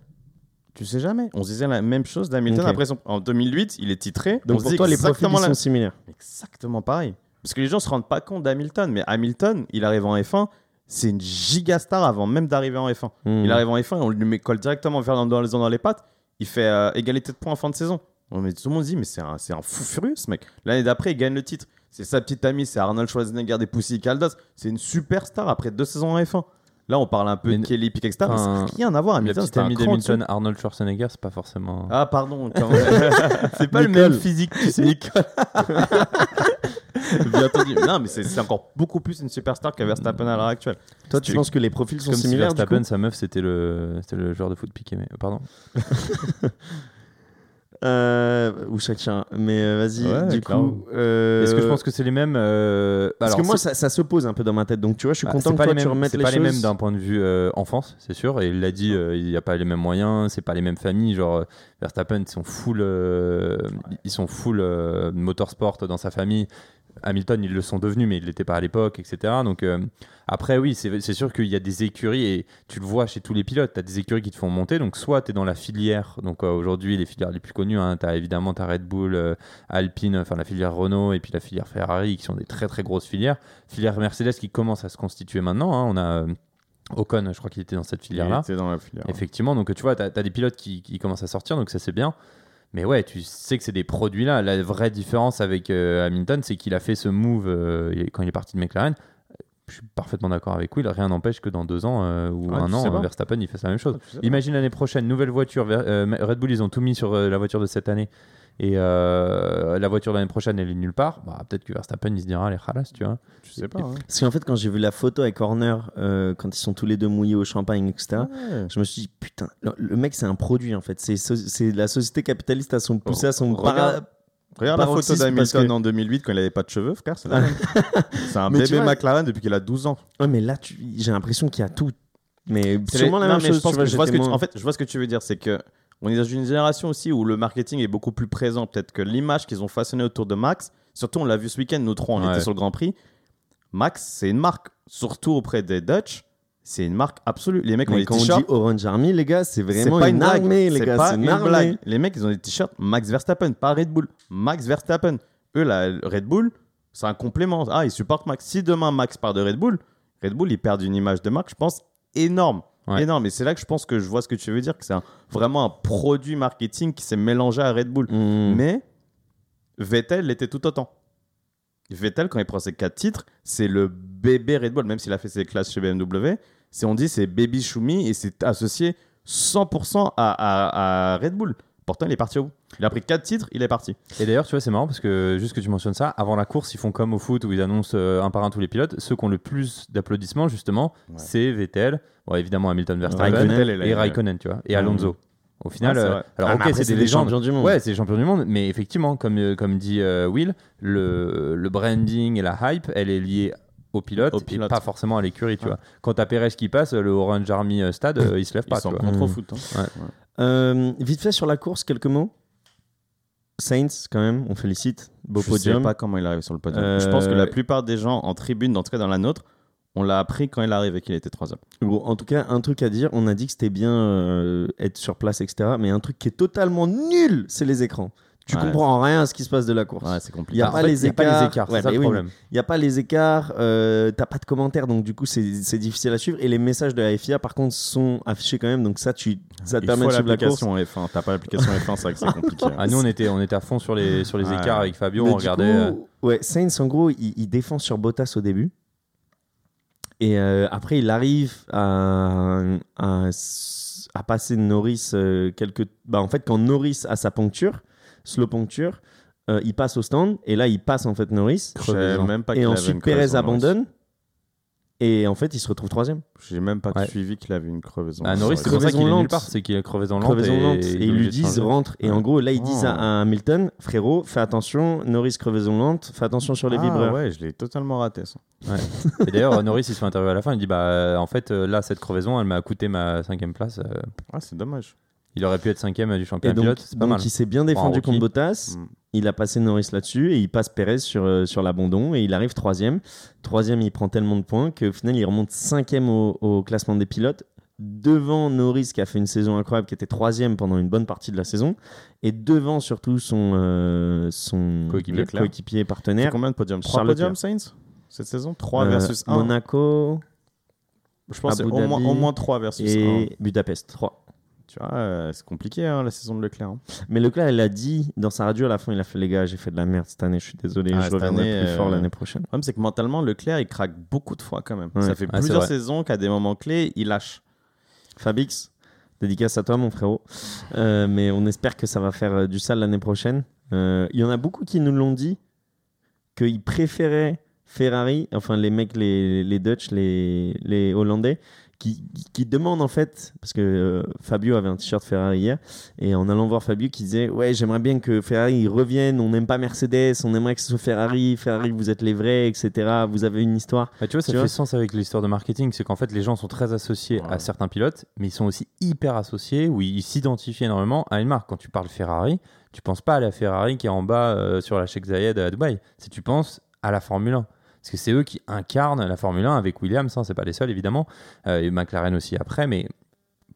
Tu sais jamais. On se disait la même chose d'Hamilton Ok. après son... en 2008, il est titré. on Donc se pour dit toi, les profils la- sont similaires. Exactement pareil. Parce que les gens se rendent pas compte d'Hamilton, mais Hamilton, il arrive en F1, c'est une gigastar avant même d'arriver en F1. Hmm. Il arrive en F1 et on lui met, colle directement Fernando dans les, dans les pattes. Il fait euh, égalité de points en fin de saison. On met- tout le monde se dit, mais c'est un, fou furieux ce mec. L'année d'après, il gagne le titre. C'est sa petite amie, c'est Arnold Schwarzenegger des Pussy Caldas. C'est une superstar après deux saisons en F1. Là, on parle un peu Mais de Kelly Piquet, etc. mais ça n'a rien à voir. Hamilton, c'était un ami d'Hamilton, Arnold Schwarzenegger, c'est pas forcément. Ah, pardon. quand- c'est pas le même physique, tu sais. Bien entendu. Non, mais c'est encore beaucoup plus une superstar que Verstappen à l'heure actuelle. Toi, tu penses que les profils sont Comme si similaires du Verstappen, sa meuf, c'était le, le joueur de foot piqué. Mais pardon. euh, Ou chacun. Mais euh, vas-y, Ouais, du coup. euh, Est-ce que je pense que c'est les mêmes euh, Parce alors, que moi, ça, ça se pose un peu dans ma tête. Donc, tu vois, je suis bah, content que pas toi, les tu mêmes, remettes c'est les pas les mêmes d'un point de vue euh, enfance, c'est sûr. Et il l'a dit, euh, il n'y a pas les mêmes moyens, c'est pas les mêmes familles. Genre euh, Verstappen, ils sont full, euh, ils sont full euh, motorsport dans sa famille. Hamilton, ils le sont devenus, mais ils l'étaient pas à l'époque, etc. Donc euh, après, oui, c'est sûr qu'il y a des écuries et tu le vois chez tous les pilotes. Tu as des écuries qui te font monter. Donc soit tu es dans la filière. Donc euh, aujourd'hui, les filières les plus connues, hein, tu as évidemment ta Red Bull, euh, Alpine, enfin la filière Renault et puis la filière Ferrari qui sont des très très grosses filières. Filière Mercedes qui commence à se constituer maintenant. hein. On a Ocon, je crois qu'il était dans cette filière-là. Il était dans la filière. Effectivement, donc tu vois, tu as, des pilotes qui, qui commencent à sortir, donc ça c'est bien. Mais ouais, tu sais que c'est des produits là. La vraie différence avec euh, Hamilton, c'est qu'il a fait ce move euh, quand il est parti de McLaren. Je suis parfaitement d'accord avec Will. Rien n'empêche que dans deux ans euh, ou Ouais, un an, euh, Verstappen il fasse la même chose. Imagine l'année prochaine, nouvelle voiture. Euh, Red Bull, ils ont tout mis sur euh, la voiture de cette année. Et euh, la voiture de l'année prochaine, elle est nulle part. Bah, Peut-être que Verstappen, il se dira, allez, khalas, tu vois. Tu sais pas. hein. Parce qu'en fait, quand j'ai vu la photo avec Horner, euh, quand ils sont tous les deux mouillés au champagne, etc., Ouais. je me suis dit, putain, le, le mec, c'est un produit en fait. C'est so- c'est la société capitaliste à son poussé à son Regarde- para- Regarde la photo d'Hamilton que- en 2008 quand il avait pas de cheveux, frère. C'est un Mais bébé vois- McLaren depuis qu'il a 12 ans. Ouais, mais là, tu- j'ai l'impression qu'il y a tout. Mais C'est sûrement les- la non, même mais chose. je pense tu vois, que je vois ce que j'étais tu- moins- En fait, je vois ce que tu veux dire, c'est que on est dans une génération aussi où le marketing est beaucoup plus présent. Peut-être que l'image qu'ils ont façonnée autour de Max, surtout on l'a vu ce week-end, nous trois, on Ouais. était sur le Grand Prix. Max, c'est une marque, surtout auprès des Dutch, c'est une marque absolue. Les mecs ont Mais des quand on dit t-shirts. Orange Army, les gars, c'est C'est vraiment pas une, une blague. armée, les gars. C'est une blague. Les mecs, ils ont des t-shirts Max Verstappen, pas Red Bull. Max Verstappen. Eux, la Red Bull, c'est un complément. Ah, ils supportent Max. Si demain Max part de Red Bull, Red Bull, ils perdent une image de marque, je pense, énorme. Ouais. Énorme. Et c'est là que je pense que je vois ce que tu veux dire, que c'est vraiment un produit marketing qui s'est mélangé à Red Bull. Mmh. Mais Vettel l'était tout autant. Vettel, quand il prend ses quatre titres, c'est le bébé Red Bull, même s'il a fait ses classes chez BMW. C'est, on dit c'est Baby Shumi et c'est associé 100% à, à- à Red Bull. Pourtant, il est parti au bout. Il a pris quatre titres, il est parti. Et d'ailleurs, tu vois, c'est marrant parce que juste que tu mentionnes ça, avant la course, ils font comme au foot où ils annoncent euh, un par un tous les pilotes. Ceux qui ont le plus d'applaudissements, justement, Ouais. c'est Vettel, bon, évidemment Hamilton Verstappen Raikkonen et Raikkonen, tu vois, et Alonso. Au final, Ouais, c'est euh, alors Ah, ok, c'est des légendes. champions du monde. Ouais, c'est les champions du monde, mais effectivement, comme, euh, comme dit euh, Will, le, le branding et la hype, elle est liée au pilote, Au pilote. et pas forcément à l'écurie, tu Ouais. vois. Quand t'as Perez qui passe, le Orange Army Stade, euh, il se lève Ils pas, sont tu vois. contre Mm. au foot. hein. Euh, vite fait sur la course, quelques mots. Saints, quand même, on félicite. Beau je podium. sais pas comment il arrive sur le podium. Euh, Je pense que la plupart des gens en tribune, en tout cas dans la nôtre, on l'a appris quand il arrive et qu'il était troisième. Bon, en tout cas, un truc à dire, on a dit que c'était bien euh, être sur place, etc. Mais un truc qui est totalement nul, c'est les écrans. Tu Ouais. comprends rien à ce qui se passe de la course. Ouais, c'est Il compliqué. n'y a, En pas fait, les il y a pas les écarts. Il n'y a pas les écarts, euh, t'as pas de commentaires, donc du coup c'est c'est difficile à suivre. Et les messages de la FIA par contre sont affichés quand même, donc ça, tu, ça te permet de suivre la course. F1. T'as pas l'application F1, c'est vrai que c'est compliqué. Ah, nous, on était, on était à fond sur les, sur les Ouais. écarts avec Fabio. Mais on regardait. coup, euh, ouais, Sainz en gros, il, il défend sur Bottas au début. Et euh, après, il arrive à, à, à passer Norris euh, quelques. Bah, en fait, quand Norris a sa poncture, slow poncture, euh, il passe au stand. Et là, il passe en fait Norris. Je savais même pas qu'il Et ensuite, Perez abandonne. Et en fait, il se retrouve troisième. J'ai même pas Ouais. suivi qu'il avait une crevaison. Ah, Norris, c'est pour ça qu'il est crevaison nulle lente. part. C'est qu'il est crevaison lente. crevaison lente. Et ils lui disent rentre. Et en gros, là, ils disent à, Oh. Hamilton, frérot, fais attention, Norris crevaison lente, fais attention sur les Ah, vibreurs. ouais, je l'ai totalement raté ça. Et d'ailleurs, Norris, il se fait interviewer à la fin. Il dit Bah, euh, en fait, euh, là, cette crevaison, elle m'a coûté ma cinquième place. euh, Ah, c'est dommage. Il aurait pu être cinquième du championnat donc, pilote. C'est pas donc mal. il s'est bien défendu contre Bottas. Mm. Il a passé Norris là-dessus et il passe Perez sur, euh, sur l'abandon et il arrive troisième. Troisième, il prend tellement de points qu'au final, il remonte cinquième au, au classement des pilotes devant Norris qui a fait une saison incroyable, qui était troisième pendant une bonne partie de la saison et devant surtout son, euh, son Coéquipier. Partenaire. combien de podiums? 3 Charles podiums. Sainz Cette saison? 3 Euh, versus 1. Monaco Je pense Abu au moins, Dhabi au moins 3 versus 1. et Budapest 3. Tu vois, euh, c'est compliqué hein, la saison de Leclerc. hein. Mais Leclerc, il a dit dans sa radio à la fin, il a fait les gars, j'ai fait de la merde cette année, je suis désolé, Ah, je reviendrai année, plus fort euh, l'année prochaine. Le problème, c'est que mentalement, Leclerc, il craque beaucoup de fois quand même. Ouais. Ça fait Ah, plusieurs saisons qu'à des moments clés, il lâche. Fabix, dédicace à toi, mon frérot. Euh, mais on espère que ça va faire du sale l'année prochaine. Il y en a beaucoup qui nous l'ont dit qu'ils préféraient Ferrari, enfin les mecs, les, les Dutch, les, les Hollandais, qui, qui demandent en fait, parce que euh, Fabio avait un t-shirt Ferrari hier, et en allant voir Fabio qui disait Ouais, j'aimerais bien que Ferrari revienne, on n'aime pas Mercedes, on aimerait que ce soit Ferrari, Ferrari, vous êtes les vrais, etc. Vous avez une histoire. Bah, tu vois, ça Tu fait vois sens avec l'histoire de marketing. C'est qu'en fait, les gens sont très associés Ouais. à certains pilotes, mais ils sont aussi hyper associés ou ils s'identifient énormément à une marque. Quand tu parles Ferrari, tu penses pas à la Ferrari qui est en bas euh, sur la Sheikh Zayed à Dubaï. Si tu penses à la Formule 1. Parce que c'est eux qui incarnent la Formule 1 avec Williams, hein, c'est pas les seuls évidemment, euh, et McLaren aussi après, mais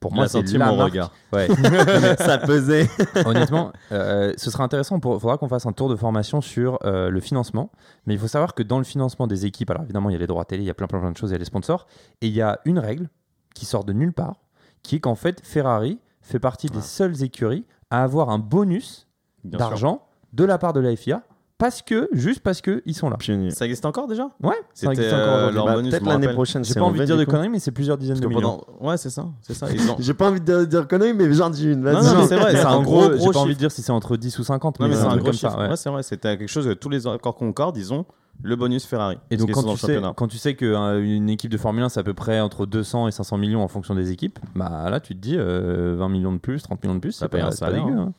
pour moi c'est la mon marque. regard. Ouais. ça pesait. Honnêtement, euh, ce sera intéressant. Il faudra qu'on fasse un tour de formation sur euh, le financement. Mais il faut savoir que dans le financement des équipes, alors évidemment, il y a les droits télé, il y a plein, plein, plein de choses, il y a les sponsors. Et il y a une règle qui sort de nulle part, qui est qu'en fait, Ferrari fait partie des seules écuries à avoir un bonus d'argent de la part de la FIA parce que, juste parce qu'ils sont là. Pionnier. Ça existe encore déjà? Ouais, ça C'était existe encore euh, aujourd'hui. leur Bah, bonus, Peut-être me l'année rappelle. prochaine. J'ai c'est pas en envie de dire de du coup. conneries, mais c'est plusieurs dizaines Parce de que millions. pendant- Ouais, c'est ça. C'est ça. Ils ont... J'ai pas envie de dire conneries, mais j'en dis une. Non, Vas-y. non, mais c'est vrai, c'est un en gros, J'ai gros pas envie de dire si c'est entre 10 ou 50, Non, mais mais c'est un truc gros comme ça. chiffre. ouais. Ouais, c'est vrai. C'était quelque chose que tous les accords Concorde, ils ont le bonus Ferrari. Et Parce donc, quand dans tu, le sais, championnat. quand tu sais qu'une équipe de Formule 1, c'est à peu près entre 200 et 500 millions en fonction des équipes, bah là, tu te dis euh, 20 millions de plus, 30 millions de plus, Ça c'est paye pas, un c'est pas salaire, dégueu. hein.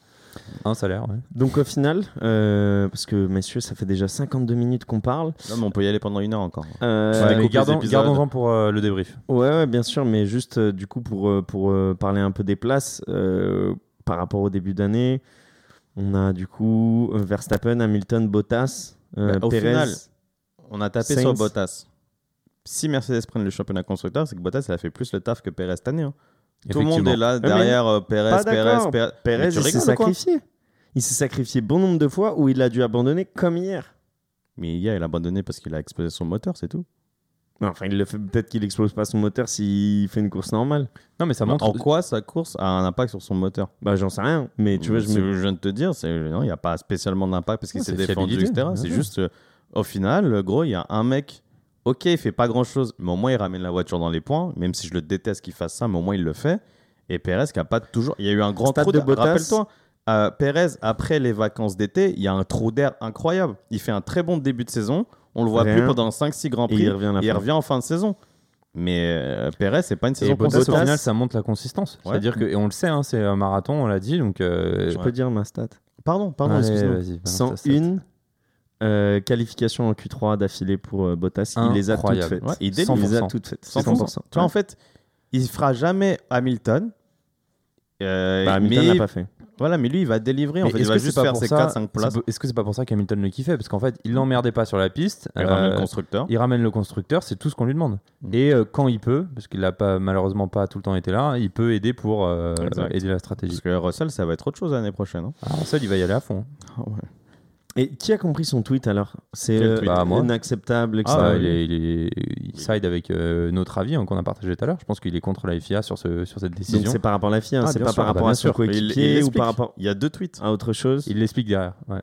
Un salaire, ouais. Donc au final, euh, parce que messieurs, ça fait déjà 52 minutes qu'on parle. Non, mais on peut y aller pendant une heure encore. Euh, Ouais, gardons, épisodes. gardons-en pour euh, le débrief. ouais, ouais, bien sûr, mais juste euh, du coup pour, pour euh, parler un peu des places euh, par rapport au début d'année, on a du coup Verstappen, Hamilton, Bottas, euh, Bah, au Perez. final, On a tapé Sainz. sur Bottas. Si Mercedes prennent le championnat constructeur, c'est que Bottas elle a fait plus le taf que Perez cette année. hein. Tout le monde est là mais derrière euh, Perez, pas Perez, d'accord. Perez. Perez, Mais tu il s'est sacrifié. Il s'est sacrifié bon nombre de fois où il a dû abandonner comme hier. Mais hier, il a abandonné parce qu'il a explosé son moteur, c'est tout. Non, Enfin, il le fait peut-être qu'il explose pas son moteur s'il fait une course normale. Non, mais ça montre. En quoi sa course a un impact sur son moteur? Bah, j'en sais rien. Mais tu vois, je me. je viens de te dire, c'est non, il n'y a pas spécialement d'impact parce qu'il s'est c'est défendu, etc. C'est juste, euh, au final, gros, il y a un mec, ok, il fait pas grand chose, mais au moins il ramène la voiture dans les points, même si je le déteste qu'il fasse ça, mais au moins il le fait. Et Perez qui a pas toujours. Il y a eu un grand Stade trou de d'air. Bottas. Rappelle-toi, euh, Perez, après les vacances d'été, il y a un trou d'air incroyable. Il fait un très bon début de saison. On le voit Rien. plus pendant 5-6 grands Et prix. il revient et il en fin de saison. Mais euh, Perez, c'est pas une saison Bottas, au final, ça montre la consistance. Ouais. C'est-à-dire que, et on le sait, hein, c'est un marathon, on l'a dit, donc. euh, Je Ouais. peux dire ma stat. Pardon, pardon, allez, excuse-moi. vas-y, balance ta stat. 101 euh, qualifications en Q3 d'affilée pour euh, Bottas. Il les a toutes faites. Ouais, il les a 100%. toutes faites. 100%. 100%. Tu vois, en fait, il fera jamais Hamilton. Euh, Bah, Hamilton mais l'a pas fait. Voilà, mais lui, il va délivrer. En Mais fait, il va juste faire ses ça 4-5 c'est places. Est-ce que c'est pas pour ça qu'Hamilton le kiffait? Parce qu'en fait, il l'emmerdait pas sur la piste. Il ramène euh, le constructeur. il ramène le constructeur, c'est tout ce qu'on lui demande. Mm. Et euh, quand il peut, parce qu'il n'a pas malheureusement pas tout le temps été là, il peut aider pour euh, aider la Parce stratégie. que Russell, ça va être autre chose l'année prochaine. hein. Alors ça, il va y aller à fond. Ah ouais. Et qui a compris son tweet alors? C'est euh, Bah, inacceptable, etc. Ah, oui. il, est, il, est- il side avec euh, notre avis hein, qu'on a partagé tout à l'heure. Je pense qu'il est contre la FIA sur, ce, sur cette Donc décision. c'est par rapport à la FIA, Ah, c'est pas sûr, par bah, rapport à son sûr. Il- il coéquipier ou par rapport Il y a deux tweets. à autre chose. Il l'explique derrière. ouais.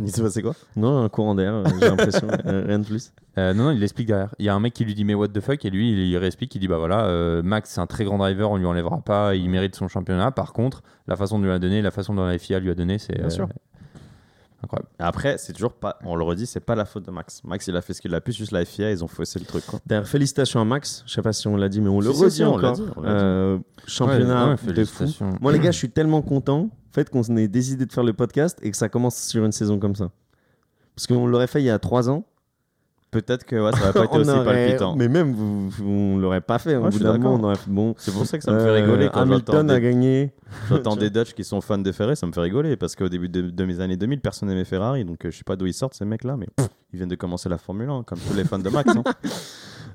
Il s'est passé quoi? Non, un courant d'air, euh, j'ai l'impression, euh, rien de plus. Euh, non, non, il l'explique derrière. Il y a un mec qui lui dit mais what the fuck? Et lui il, il réexplique, il dit bah voilà, euh, Max c'est un très grand driver, on lui enlèvera pas, il mérite son championnat. Par contre, la façon de lui a donné, la façon dont la FIA lui a donné, c'est Bien euh, sûr. Incroyable. Après, c'est toujours pas. On le redit, c'est pas la faute de Max. Max, il a fait ce qu'il a pu, juste la FIA, ils ont faussé le truc. Quoi. D'ailleurs, félicitations à Max. Je sais pas si on l'a dit, mais on le redit si, encore. dit, on l'a dit. Euh, championnat Ouais, ouais, de fou. Moi, les gars, je suis tellement content en fait, qu'on ait décidé de faire le podcast et que ça commence sur une saison comme ça. Parce qu'on l'aurait fait il y a trois ans. Peut-être que ouais, ça va pas été aussi aurait- palpitant. Mais même, vous, vous- on l'aurait pas fait. Au Ouais, bout d'un moment, on aurait fait bon. C'est pour ça que ça me fait euh, rigoler quand j'entends Hamilton a des, gagné. j'entends des Dutch qui sont fans de Ferrari, ça me fait rigoler parce qu'au début de, de mes années 2000, personne n'aimait Ferrari, donc euh, je sais pas d'où ils sortent ces mecs-là, mais pff, ils viennent de commencer la Formule 1, comme tous les fans de Max. hein.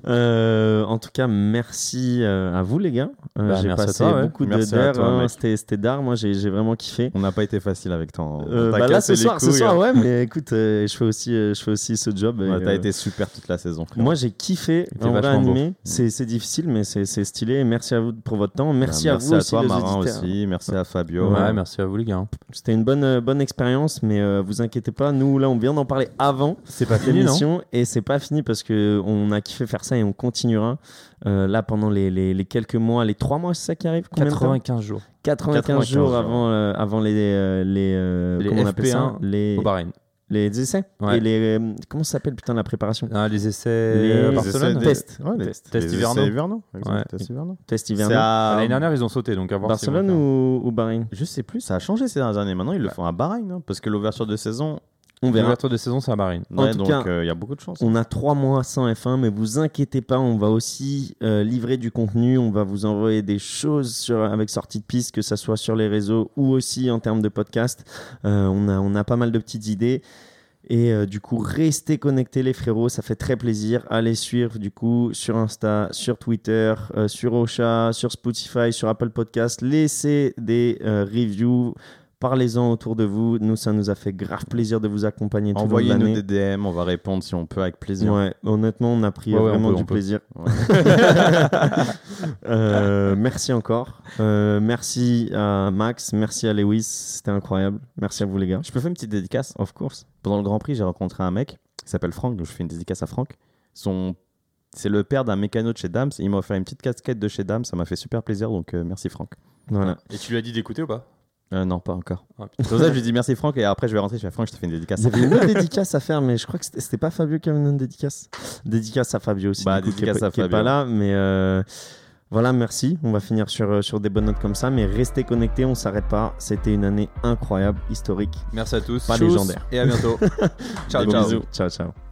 Euh, en tout cas, merci euh, à vous, les gars. Euh, Bah, j'ai merci à passé toi, ouais. beaucoup de- Merci à d'heures. toi, hein. C'était c'était d'art. Moi, j'ai j'ai vraiment kiffé. On n'a pas été facile avec toi. On Euh, bah là, ce soir, ce soir, hein. ouais, mais écoute, euh, je fais aussi, euh, je fais aussi ce job. et, Ouais, T'as euh, été super toute la saison. frère. Moi, j'ai kiffé vachement beau. animé. C'est c'est difficile, mais c'est c'est stylé. Merci à vous pour votre temps. Merci, Bah, à vous aussi, toi, les Marin aussi. Merci à Fabio. Ouais, merci à vous les gars. hein. C'était une bonne, bonne expérience, mais vous inquiétez pas. Nous, là, on vient d'en parler avant C'est pas fini et c'est pas fini parce que on a kiffé faire ça et on continuera euh, là pendant les, les, les quelques mois, les trois mois, c'est ça qui arrive Combien de temps 95 jours 95, 95 jours jours. avant, euh, avant les, euh, les, euh, Les comment on appelle ça? FP1 les, au Bahreïn. les essais Ouais. et les euh, comment ça s'appelle putain la préparation? Ah, les essais Les à essais Barcelone. de- Tests. Ouais, les Tests. Tests les hivernaux. Ouais. tests hivernaux. test à L'année dernière, ils ont sauté, donc à voir Barcelone faire. ou, ou Bahreïn? Je sais plus, ça a changé ces dernières années. Maintenant, ils le Bah. font à Bahreïn, hein, parce que l'ouverture de saison, on verra L'ouverture de saison, c'est à. En tout donc cas, euh, il y a beaucoup de chance. On a trois mois sans F1, mais vous inquiétez pas, on va aussi euh, livrer du contenu. On va vous envoyer des choses sur, avec sortie de piste, que ce soit sur les réseaux ou aussi en termes de podcast. Euh, on, a, on a pas mal de petites idées. Et euh, du coup, restez connectés les frérots, ça fait très plaisir. Allez suivre du coup sur Insta, sur Twitter, euh, sur Ocha, sur Spotify, sur Apple Podcast. Laissez des euh, reviews, parlez-en autour de vous. Nous, ça nous a fait grave plaisir de vous accompagner tout Envoyez-nous des DM, on va répondre si on peut avec plaisir. Ouais, honnêtement, on a pris Ouais, vraiment peut, du plaisir. Ouais. Euh, merci encore. Euh, merci à Max, merci à Lewis, c'était incroyable. Merci à vous les gars. Je peux faire une petite dédicace? Of course. Pendant le Grand Prix, j'ai rencontré un mec qui s'appelle Franck, donc je fais une dédicace à Franck. Son... C'est le père d'un mécano de chez Dams. Il m'a offert une petite casquette de chez Dams, ça m'a fait super plaisir, donc euh, merci Franck. Voilà. Et tu lui as dit d'écouter ou pas? Euh, non, pas encore. Ah, C'est pour ça que je lui dis merci Franck, et après je vais rentrer, je fais Franck, je te fais une dédicace. Il y avait une autre dédicace à faire, mais je crois que c'était pas Fabio qui avait une dédicace. Dédicace à Fabio aussi, Bah, du coup, qui est dédicace pas- à qui est Fabio. pas là, mais euh, voilà, merci. On va finir sur, euh, sur des bonnes notes comme ça, mais restez connectés, on s'arrête pas. C'était une année incroyable, historique. Merci à tous. Pas Tchuss légendaire. Et à bientôt. ciao, ciao. bisous. Ciao, ciao.